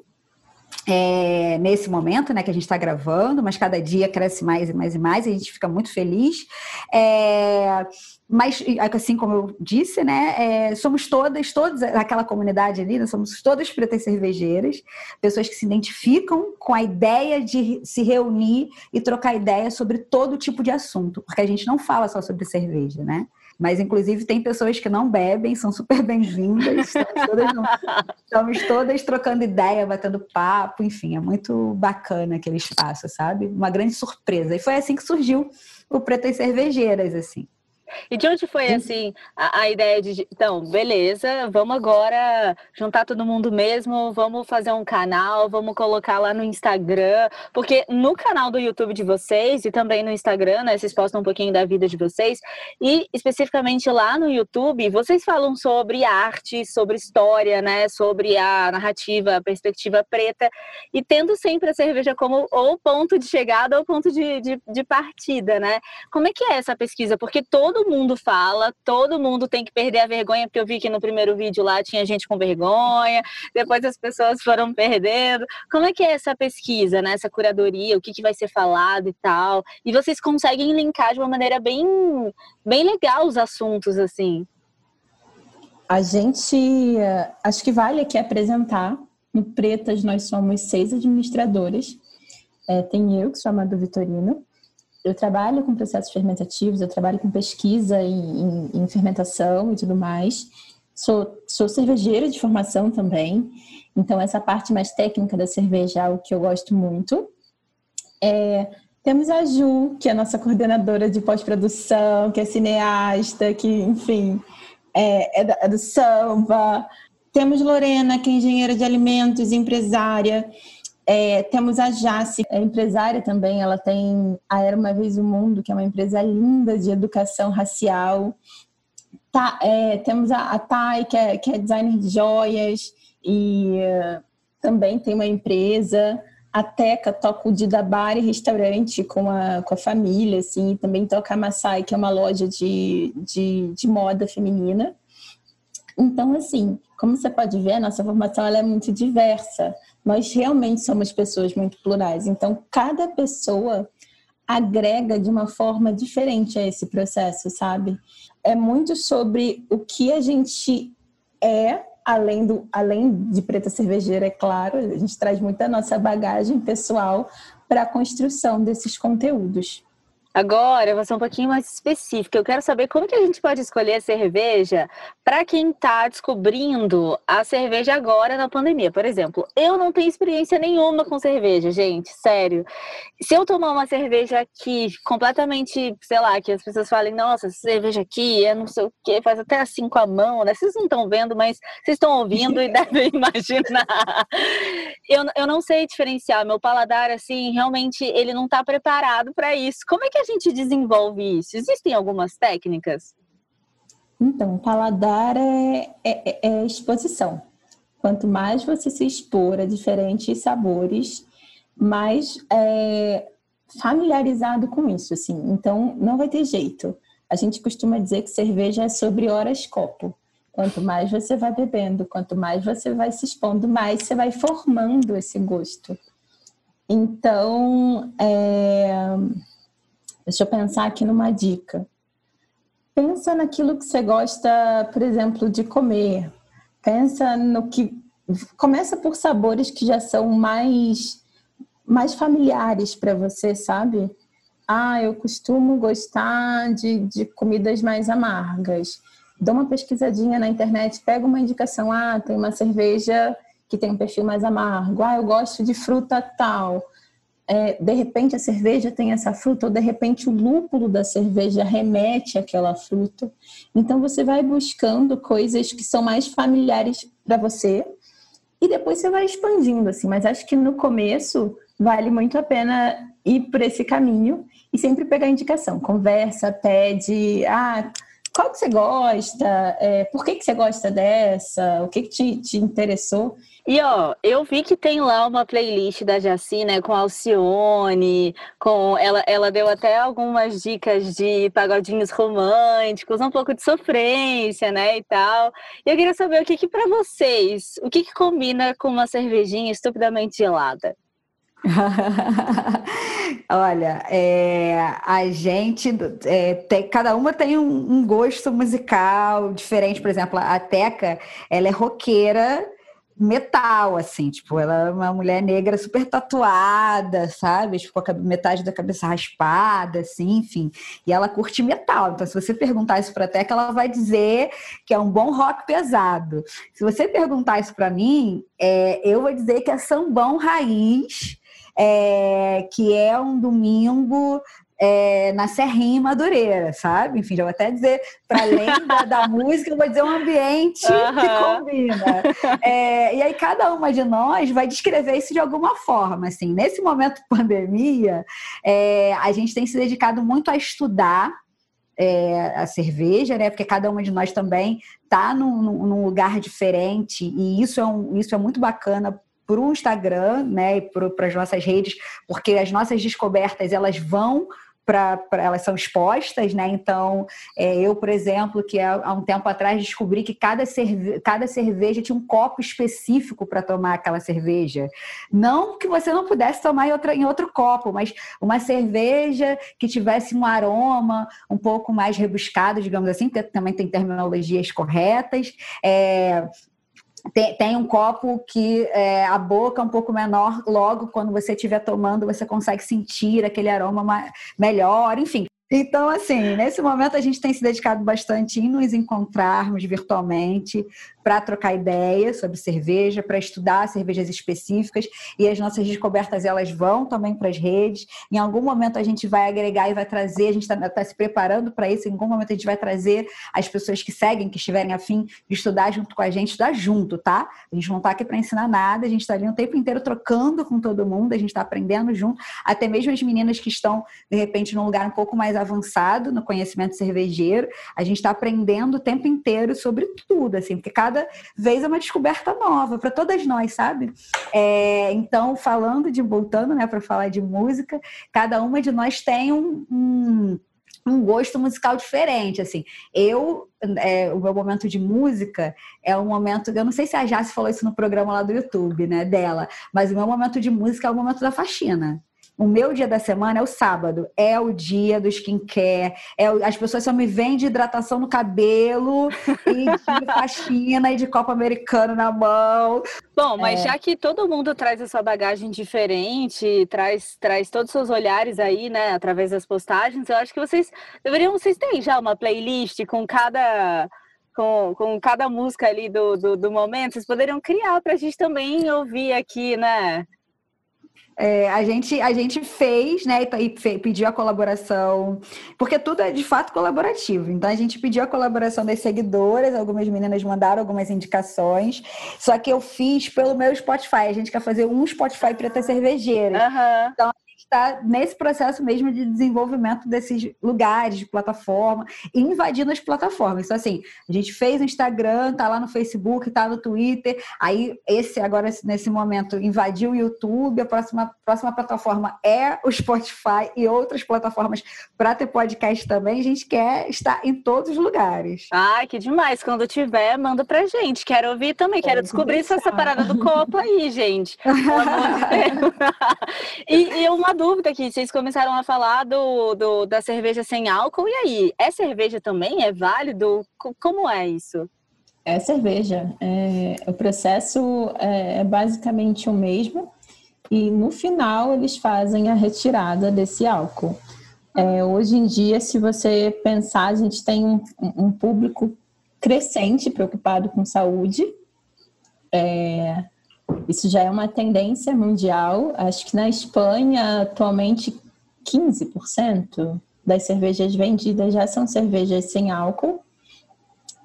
é, nesse momento, né, que a gente está gravando, mas cada dia cresce mais e mais e mais, e a gente fica muito feliz. É, mas, assim como eu disse, né, é, somos todas, todas, aquela comunidade ali, nós somos todas pretas cervejeiras, pessoas que se identificam com a ideia de se reunir e trocar ideias sobre todo tipo de assunto, porque a gente não fala só sobre cerveja, né? Mas, inclusive, tem pessoas que não bebem, são super bem-vindas. Estamos todas, estamos todas trocando ideia, batendo papo, enfim, é muito bacana aquele espaço, sabe? Uma grande surpresa. E foi assim que surgiu o Pretas Cervejeiras, assim.
E de onde foi, assim, a, a, ideia de, então, beleza, vamos agora juntar todo mundo mesmo, vamos fazer um canal, vamos colocar lá no Instagram, porque no canal do YouTube de vocês e também no Instagram, né, vocês postam um pouquinho da vida de vocês, e especificamente lá no YouTube, vocês falam sobre arte, sobre história, né, sobre a narrativa, a perspectiva preta, e tendo sempre a cerveja como ou ponto de chegada ou ponto de, de, de partida, né? Como é que é essa pesquisa? Porque todo todo mundo fala, todo mundo tem que perder a vergonha, porque eu vi que no primeiro vídeo lá tinha gente com vergonha, depois as pessoas foram perdendo. Como é que é essa pesquisa, né? Essa curadoria, o que, que vai ser falado e tal? E vocês conseguem linkar de uma maneira bem, bem legal os assuntos, assim.
A gente, acho que vale aqui apresentar. No Pretas, nós somos seis administradoras. É, tem eu, que sou a Amado Vitorino, eu trabalho com processos fermentativos, eu trabalho com pesquisa em, em, em fermentação e tudo mais. Sou, sou cervejeira de formação também, então essa parte mais técnica da cerveja é algo que eu gosto muito. É, temos a Ju, que é a nossa coordenadora de pós-produção, que é cineasta, que, enfim, é, é, do, é do samba. Temos Lorena, que é engenheira de alimentos, empresária. É, temos a Jace, é empresária também, ela tem a Era Uma Vez o Mundo, que é uma empresa linda de educação racial. Tá, é, temos a, a Thay, que é, que é designer de joias, e uh, também tem uma empresa. A Teca toca o Dida Bar e restaurante com a, com a família, assim, e também toca a Massai, que é uma loja de, de, de moda feminina. Então, assim, como você pode ver, a nossa formação ela é muito diversa nós realmente somos pessoas muito plurais. Então, cada pessoa agrega de uma forma diferente a esse processo, sabe? É muito sobre o que a gente é, além, do, além de preta cervejeira, é claro, a gente traz muita nossa bagagem pessoal para a construção desses conteúdos.
Agora, eu vou ser um pouquinho mais específica. Eu quero saber como que a gente pode escolher a cerveja para quem está descobrindo a cerveja agora na pandemia. Por exemplo, eu não tenho experiência nenhuma com cerveja, gente, sério. Se eu tomar uma cerveja aqui completamente, sei lá, que as pessoas falem, nossa, essa cerveja aqui é não sei o quê, faz até assim com a mão, né? Vocês não estão vendo, mas vocês estão ouvindo e devem imaginar. Eu, eu não sei diferenciar. Meu paladar, assim, realmente, ele não está preparado para isso. Como é que a gente desenvolve isso? Existem algumas técnicas?
Então, paladar é, é, é exposição. Quanto mais você se expor a diferentes sabores, mais é, familiarizado com isso, assim. Então, não vai ter jeito. A gente costuma dizer que cerveja é sobre horas copo. Quanto mais você vai bebendo, quanto mais você vai se expondo, mais você vai formando esse gosto. Então, é, Deixa eu pensar aqui numa dica. Pensa naquilo que você gosta, por exemplo, de comer. Pensa no que. Começa por sabores que já são mais, mais familiares para você, sabe? Ah, eu costumo gostar de, de comidas mais amargas. Dá uma pesquisadinha na internet, pega uma indicação. Ah, tem uma cerveja que tem um perfil mais amargo. Ah, eu gosto de fruta tal é, de repente a cerveja tem essa fruta, ou de repente o lúpulo da cerveja remete àquela fruta. Então você vai buscando coisas que são mais familiares para você e depois você vai expandindo assim. Mas acho que no começo vale muito a pena ir por esse caminho e sempre pegar indicação. Conversa, pede, ah, qual que você gosta? É, por que, que você gosta dessa? O que, que te, te interessou?
E ó, eu vi que tem lá uma playlist da Jaci, né, com Alcione, com ela, ela deu até algumas dicas de pagodinhos românticos, um pouco de sofrência, né, e tal. E eu queria saber o que que para vocês, o que que combina com uma cervejinha estupidamente gelada?
Olha, é, a gente é, tem, cada uma tem um, um, gosto musical diferente. Por exemplo, a Teca, ela é roqueira metal, assim, tipo, ela é uma mulher negra super tatuada, sabe? Tipo, metade da cabeça raspada, assim, enfim. E ela curte metal. Então, se você perguntar isso pra Teca, ela vai dizer que é um bom rock pesado. Se você perguntar isso pra mim, é, eu vou dizer que é sambão raiz, é, que é um domingo é, na Serrinha Madureira, sabe? Enfim, já vou até dizer, para além da, da, música, eu vou dizer um ambiente uhum. que combina. É, e aí cada uma de nós vai descrever isso de alguma forma. Assim, nesse momento de pandemia, é, a gente tem se dedicado muito a estudar é, a cerveja, né? Porque cada uma de nós também está num, num, lugar diferente e isso é, um, isso é muito bacana para o Instagram, né? Para as nossas redes, porque as nossas descobertas elas vão para elas são expostas, né? Então, é, eu, por exemplo, que há, um tempo atrás descobri que cada, cerve cada cerveja tinha um copo específico para tomar aquela cerveja. Não que você não pudesse tomar em, outra, em outro copo, mas uma cerveja que tivesse um aroma um pouco mais rebuscado, digamos assim, também tem terminologias corretas. É, tem, tem, um copo que é, a boca é um pouco menor, logo quando você estiver tomando, você consegue sentir aquele aroma melhor, enfim. Então, assim, nesse momento a gente tem se dedicado bastante em nos encontrarmos virtualmente para trocar ideias sobre cerveja, para estudar cervejas específicas e as nossas descobertas elas vão também para as redes. Em algum momento a gente vai agregar e vai trazer, a gente está tá se preparando para isso, em algum momento a gente vai trazer as pessoas que seguem, que estiverem afim de estudar junto com a gente, estudar junto, tá? A gente não está aqui para ensinar nada, a gente está ali o tempo inteiro trocando com todo mundo, a gente está aprendendo junto, até mesmo as meninas que estão, de repente, num lugar um pouco mais avançado no conhecimento cervejeiro, a gente está aprendendo o tempo inteiro sobre tudo, assim, porque cada vez é uma descoberta nova para todas nós, sabe? É, então, falando de, voltando, né, para falar de música, cada uma de nós tem um, um um gosto musical diferente, assim. Eu, é, o meu momento de música é um momento, eu não sei se a Jace falou isso no programa lá do YouTube, né, dela, mas o meu momento de música é o momento da faxina. O meu dia da semana é o sábado, é o dia do skincare, é o, as pessoas só me vêm de hidratação no cabelo e de faxina e de copo americano na mão.
Bom, mas é. já que todo mundo traz essa bagagem diferente, traz, traz todos os seus olhares aí, né, através das postagens, eu acho que vocês deveriam, vocês têm já uma playlist com cada com, com cada música ali do, do, do momento, vocês poderiam criar para a gente também ouvir aqui, né?
É, a, gente, a gente fez, né, e, pediu a colaboração, porque tudo é de fato colaborativo. Então a gente pediu a colaboração das seguidoras, algumas meninas mandaram algumas indicações, só que eu fiz pelo meu Spotify. A gente quer fazer um Spotify preta cervejeira. Uhum. Então está nesse processo mesmo de desenvolvimento desses lugares de plataforma, invadindo as plataformas. Então, assim, a gente fez no Instagram, tá lá no Facebook, tá no Twitter, aí esse agora, nesse momento, invadiu o YouTube, a próxima, próxima plataforma é o Spotify e outras plataformas para ter podcast também. A gente quer estar em todos os lugares.
Ai, que demais. Quando tiver, manda pra gente. Quero ouvir também, quero descobrir essa parada do copo aí, gente. Pelo amor de Deus. e, e uma dúvida aqui. Vocês começaram a falar do, do, da cerveja sem álcool. E aí, é cerveja também? É válido? Como é isso?
É cerveja. É, o processo é, é basicamente o mesmo. E no final eles fazem a retirada desse álcool. É, hoje em dia, se você pensar, a gente tem um, um público crescente preocupado com saúde. É, isso já é uma tendência mundial. Acho que na Espanha, atualmente, 15% das cervejas vendidas já são cervejas sem álcool.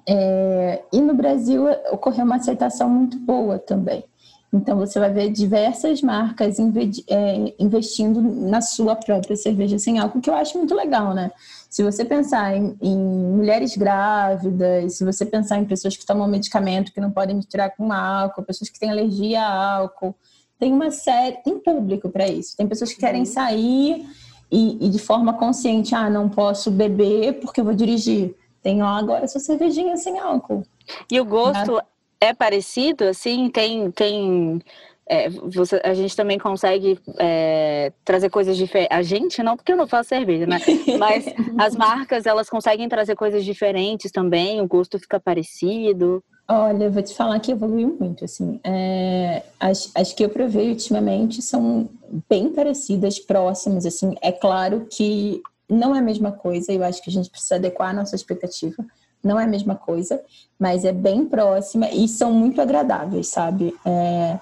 É, e no Brasil ocorreu uma aceitação muito boa também. Então você vai ver diversas marcas é, investindo na sua própria cerveja sem álcool, que eu acho muito legal, né? Se você pensar em, em, mulheres grávidas, se você pensar em pessoas que tomam medicamento que não podem misturar com álcool, pessoas que têm alergia a álcool, tem uma série, tem público para isso. Tem pessoas que querem uhum. sair e, e, de forma consciente, ah, não posso beber porque eu vou dirigir. Tem ó, agora sua cervejinha sem álcool.
E o gosto é parecido, assim? Tem, tem é, você, a gente também consegue é, trazer coisas diferentes. A gente não, porque eu não faço cerveja, né? Mas as marcas, elas conseguem trazer coisas diferentes também, o gosto fica parecido.
Olha, eu vou te falar que evoluiu muito, assim. É, as, as que eu provei ultimamente são bem parecidas, próximas, assim. É claro que não é a mesma coisa, eu acho que a gente precisa adequar a nossa expectativa. Não é a mesma coisa, mas é bem próxima e são muito agradáveis, sabe? É,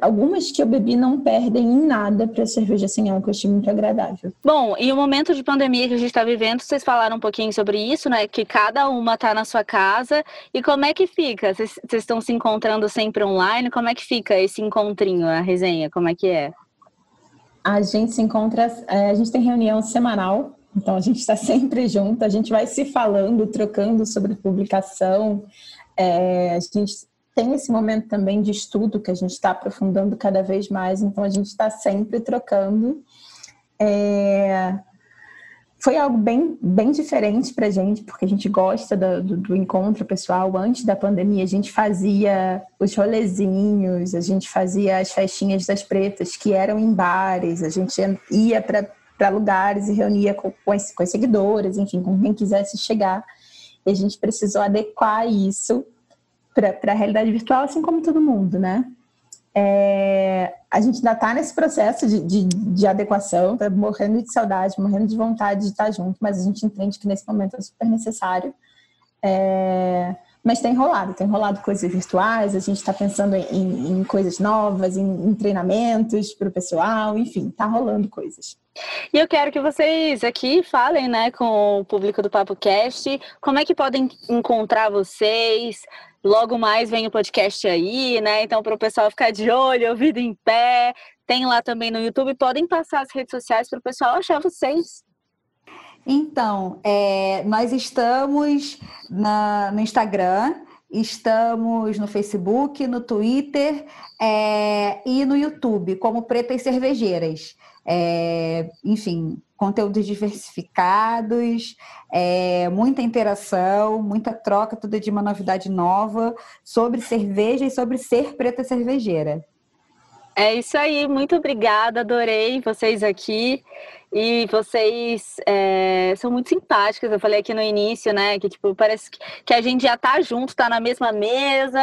algumas que eu bebi não perdem em nada para cerveja sem álcool, eu achei muito agradável.
Bom, e o momento de pandemia que a gente está vivendo, vocês falaram um pouquinho sobre isso, né? Que cada uma está na sua casa. E como é que fica? Vocês estão se encontrando sempre online? Como é que fica esse encontrinho, a resenha? Como é que é?
A gente se encontra, é, a gente tem reunião semanal, então a gente está sempre junto, a gente vai se falando, trocando sobre publicação. É, a gente tem esse momento também de estudo que a gente está aprofundando cada vez mais, então a gente está sempre trocando. É... Foi algo bem, bem diferente para a gente, porque a gente gosta do, do, encontro pessoal. Antes da pandemia, a gente fazia os rolezinhos, a gente fazia as festinhas das pretas, que eram em bares, a gente ia para lugares e reunia com, com, as, com as seguidoras, enfim, com quem quisesse chegar. E a gente precisou adequar isso para a realidade virtual, assim como todo mundo, né? É, a gente ainda está nesse processo de, de, de adequação, tá morrendo de saudade, morrendo de vontade de estar junto, mas a gente entende que nesse momento é super necessário. É, mas tem rolado, tem rolado coisas virtuais, a gente está pensando em, em, coisas novas, em, em treinamentos para o pessoal, enfim, está rolando coisas.
E eu quero que vocês aqui falem, né, com o público do Papo Cast, como é que podem encontrar vocês, Logo mais vem o podcast aí, né? Então, para o pessoal ficar de olho, ouvido em pé. Tem lá também no YouTube. Podem passar as redes sociais para o pessoal achar vocês.
Então, é, nós estamos na, no Instagram, estamos no Facebook, no Twitter é, e no YouTube, como Pretas Cervejeiras. É, enfim, conteúdos diversificados, é, muita interação, muita troca, tudo de uma novidade nova sobre cerveja e sobre ser preta cervejeira.
É isso aí, muito obrigada, adorei vocês aqui. E vocês é, são muito simpáticas. Eu falei aqui no início, né? Que tipo, parece que, que a gente já tá junto, tá na mesma mesa,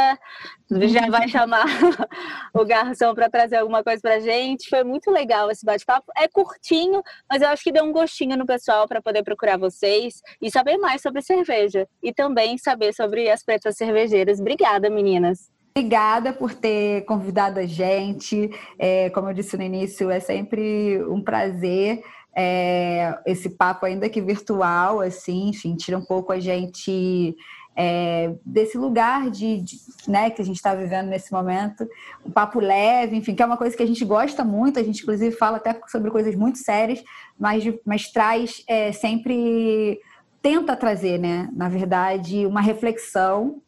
já vai chamar o garçom para trazer alguma coisa pra gente. Foi muito legal esse bate-papo. É curtinho, mas eu acho que deu um gostinho no pessoal para poder procurar vocês e saber mais sobre cerveja. E também saber sobre as pretas cervejeiras. Obrigada, meninas.
Obrigada por ter convidado a gente. É, como eu disse no início, é sempre um prazer é, esse papo, ainda que virtual, assim, enfim, tira um pouco a gente é, desse lugar de, de, né, que a gente está vivendo nesse momento, um papo leve, enfim, que é uma coisa que a gente gosta muito, a gente inclusive fala até sobre coisas muito sérias, mas, mas traz é, sempre, tenta trazer, né, na verdade, uma reflexão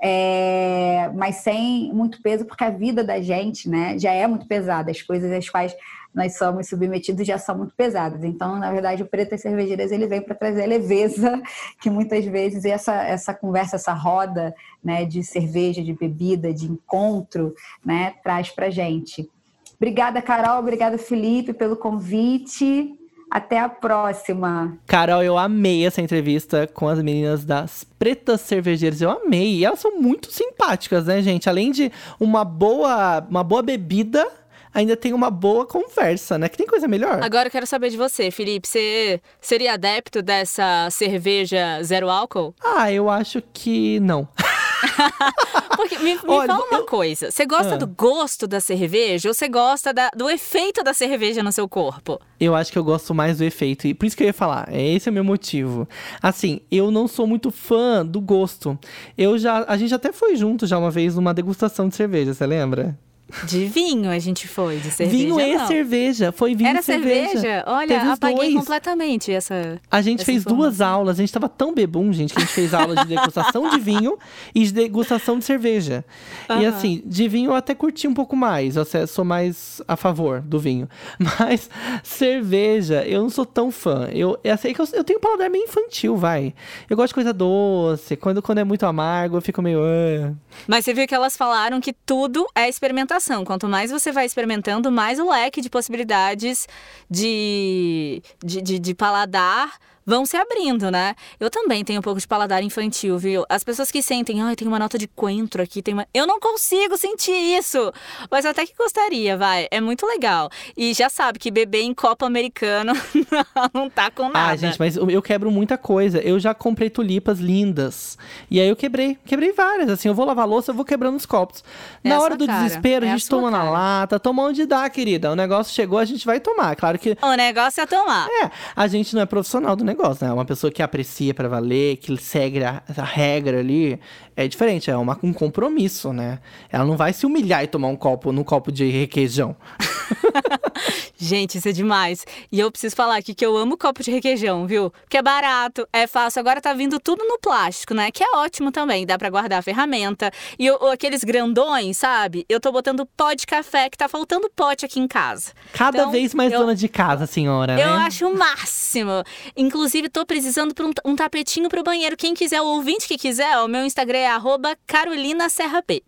é, mas sem muito peso, porque a vida da gente né, já é muito pesada, as coisas às quais nós somos submetidos já são muito pesadas. Então, na verdade, o Pretas Cervejeiras ele vem para trazer a leveza que muitas vezes essa, essa conversa, essa roda né, de cerveja, de bebida, de encontro, né, traz para gente. Obrigada, Carol. Obrigada, Felipe, pelo convite. Até a próxima.
Carol, eu amei essa entrevista com as meninas das Pretas Cervejeiras. Eu amei. E elas são muito simpáticas, né, gente? Além de uma boa, uma boa bebida, ainda tem uma boa conversa, né? Que tem coisa melhor.
Agora eu quero saber de você, Felipe. Você seria adepto dessa cerveja zero álcool?
Ah, eu acho que não.
Porque me, me Olha, fala uma eu... coisa: você gosta ah. do gosto da cerveja ou você gosta da, do efeito da cerveja no seu corpo?
Eu acho que eu gosto mais do efeito. E por isso que eu ia falar, esse é o meu motivo. Assim, eu não sou muito fã do gosto. Eu já. A gente até foi junto já uma vez numa degustação de cerveja, você lembra?
De vinho a gente foi, de cerveja.
Vinho
e
não. cerveja. Foi vinho
Era
e cerveja.
cerveja? Olha, apaguei dois. completamente essa.
A gente essa fez informação. duas aulas. A gente tava tão bebum, gente, que a gente fez aula de degustação de vinho e de degustação de cerveja. Uhum. E assim, de vinho eu até curti um pouco mais. Eu sou mais a favor do vinho. Mas cerveja, eu não sou tão fã. Eu, é assim, eu, eu tenho um paladar meio infantil, vai. Eu gosto de coisa doce. Quando, quando é muito amargo, eu fico meio. Uh.
Mas você viu que elas falaram que tudo é experimentação Quanto mais você vai experimentando, mais o leque de possibilidades de, de, de, de paladar vão se abrindo, né? Eu também tenho um pouco de paladar infantil, viu? As pessoas que sentem, ai, tem uma nota de coentro aqui, tem uma... Eu não consigo sentir isso! Mas até que gostaria, vai. É muito legal. E já sabe que beber em copo americano não tá com nada.
Ah, gente, mas eu quebro muita coisa. Eu já comprei tulipas lindas. E aí eu quebrei. Quebrei várias. Assim, eu vou lavar a louça, eu vou quebrando os copos.
É
na
a
hora do
cara.
desespero,
É
a
a
gente
sua
toma na
cara.
lata, toma onde dá, querida. O negócio chegou, a gente vai tomar. Claro que
O negócio é tomar.
É, a gente não é profissional do negócio, né? É uma pessoa que aprecia pra valer, que segue a, a regra ali. É diferente, é uma, um compromisso, né? Ela não vai se humilhar e tomar um copo num copo de requeijão.
Gente, isso é demais. E eu preciso falar aqui que eu amo copo de requeijão, viu? Porque é barato, é fácil. Agora tá vindo tudo no plástico, né? Que é ótimo também. Dá pra guardar a ferramenta. E o- aqueles grandões, sabe? Eu tô botando pó de café, que tá faltando pote aqui em casa.
Cada
Então,
vez mais
eu-
dona de casa, senhora,
Eu
né?
acho o máximo. Inclusive, tô precisando por um, um tapetinho pro banheiro. Quem quiser, o ouvinte que quiser, o meu Instagram é arroba Carolina Serra P.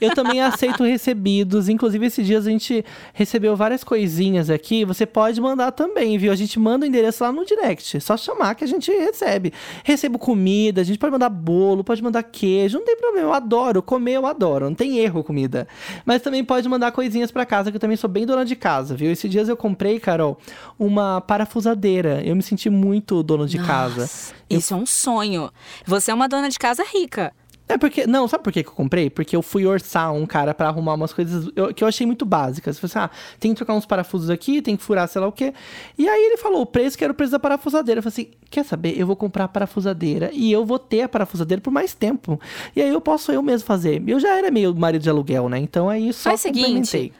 Eu também aceito recebidos. Inclusive, esses dias a gente recebeu várias coisinhas aqui. Você pode mandar também, viu? A gente manda o endereço lá no direct. Só chamar que a gente recebe. Recebo comida, a gente pode mandar bolo, pode mandar queijo. Não tem problema, eu adoro. Comer eu adoro. Não tem erro comida. Mas também pode mandar coisinhas pra casa, que eu também sou bem dona de casa, viu? Esses dias eu comprei, Carol, uma parafusadeira. Eu me senti muito dono de casa.
Nossa, Isso é um sonho. Você é uma dona de casa rica.
É porque. Não, sabe por que que eu comprei? Porque eu fui orçar um cara pra arrumar umas coisas eu- que eu achei muito básicas. Eu falei assim: ah, tem que trocar uns parafusos aqui, tem que furar sei lá o quê. E aí ele falou o preço que era o preço da parafusadeira. Eu falei assim: quer saber? Eu vou comprar a parafusadeira e eu vou ter a parafusadeira por mais tempo. E aí eu posso eu mesmo fazer. Eu já era meio marido de aluguel, né? Então aí só
Faz seguinte.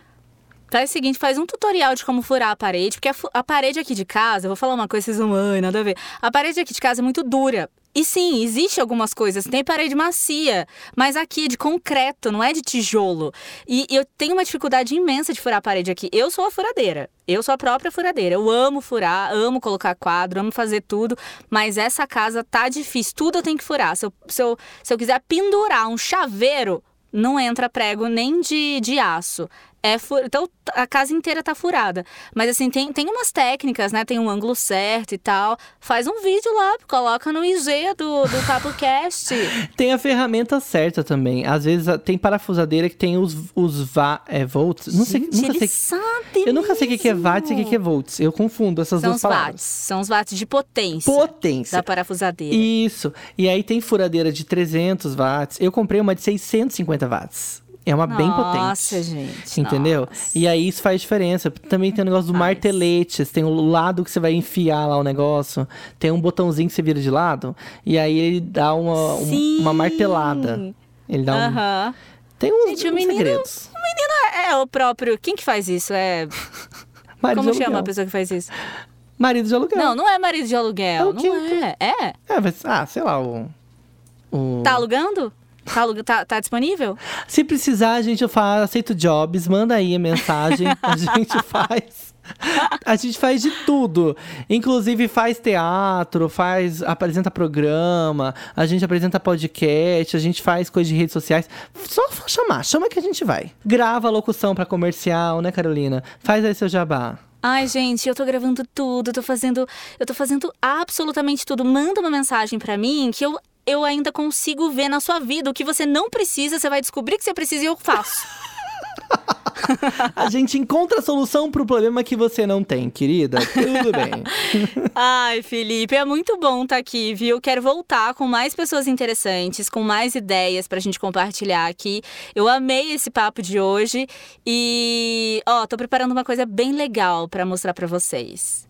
Faz o seguinte, faz um tutorial de como furar a parede, porque a, a parede aqui de casa, eu vou falar uma coisa, vocês vão, ai, nada a ver. A parede aqui de casa é muito dura. E sim, existe algumas coisas, tem parede macia, mas aqui é de concreto, não é de tijolo. E, eu tenho uma dificuldade imensa de furar a parede aqui. Eu sou a furadeira, eu sou a própria furadeira. Eu amo furar, amo colocar quadro, amo fazer tudo, mas essa casa tá difícil, tudo eu tenho que furar. Se eu, se eu, se eu quiser pendurar um chaveiro, não entra prego nem de, de aço. É fu- Então a casa inteira tá furada. Mas assim, tem, tem umas técnicas, né? Tem um ângulo certo e tal. Faz um vídeo lá, coloca no IG do, do PapoCast.
Tem a ferramenta certa também. Às vezes tem parafusadeira que tem os, os va, é, volts. Não sei,
Gente,
nunca sei.
sabe
Eu nunca sei o que é watts e o que é volts. Eu confundo essas
São
duas
os
palavras.
watts. São os watts de potência
Potência.
da parafusadeira.
Isso. E aí tem furadeira de 300 watts. Eu comprei uma de 650 watts. É uma bem potente.
Nossa, gente.
Entendeu?
nossa.
E aí isso faz diferença. Também tem o negócio do
Faz.
martelete. Tem o lado que você vai enfiar lá o negócio. Tem um botãozinho que você vira de lado. E aí ele dá uma, um- uma martelada. Ele dá um.
Aham.
Tem uns,
Gente, o
uns
menino-
segredos.
É, é o próprio. Quem que faz isso? É.
Marido
Como chama a pessoa que faz isso?
Marido de aluguel.
Não, não é marido de aluguel.
É o?
Não é. É.
É, mas, ah, sei lá, o. o...
Tá alugando? Tá, tá, tá disponível?
Se precisar, a gente faz, aceito jobs, manda aí a mensagem, a gente faz. A gente faz de tudo. Inclusive faz teatro, faz apresenta programa, a gente apresenta podcast, a gente faz coisa de redes sociais. Só chamar, chama que a gente vai. Grava locução pra comercial, né, Carolina? Faz aí seu jabá.
Ai, gente, eu tô gravando tudo, tô fazendo, eu tô fazendo absolutamente tudo. Manda uma mensagem pra mim que eu eu ainda consigo ver na sua vida o que você não precisa, você vai descobrir que você precisa e eu faço.
A gente encontra a solução pro problema que você não tem, querida. Tudo bem.
Ai, Felipe, é muito bom estar aqui, viu? Quero voltar com mais pessoas interessantes, com mais ideias pra gente compartilhar aqui. Eu amei esse papo de hoje e, ó, tô preparando uma coisa bem legal pra mostrar pra vocês.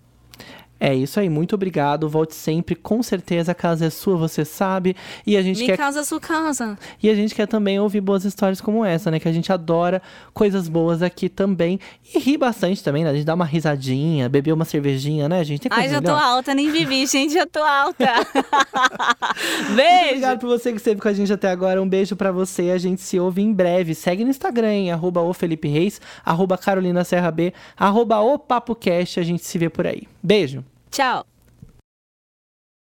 É isso aí, muito obrigado. Volte sempre, com certeza a casa é sua, você sabe. E a gente
Me
quer
casa sua casa.
e a gente quer também ouvir boas histórias como essa, né? Que a gente adora coisas boas aqui também. E ri bastante também, né? A gente dá uma risadinha, beber uma cervejinha, né? A gente tem coisa
Ai, já tô
melhor.
alta, nem vivi, gente, já tô alta.
Muito
Beijo.
obrigado por você que esteve com a gente até agora. Um beijo pra você. A gente se ouve em breve. Segue no Instagram, hein? Arroba o Felipe Reis, arroba Carolina Serra B, arroba o PapoCast. A gente se vê por aí. Beijo!
Chao.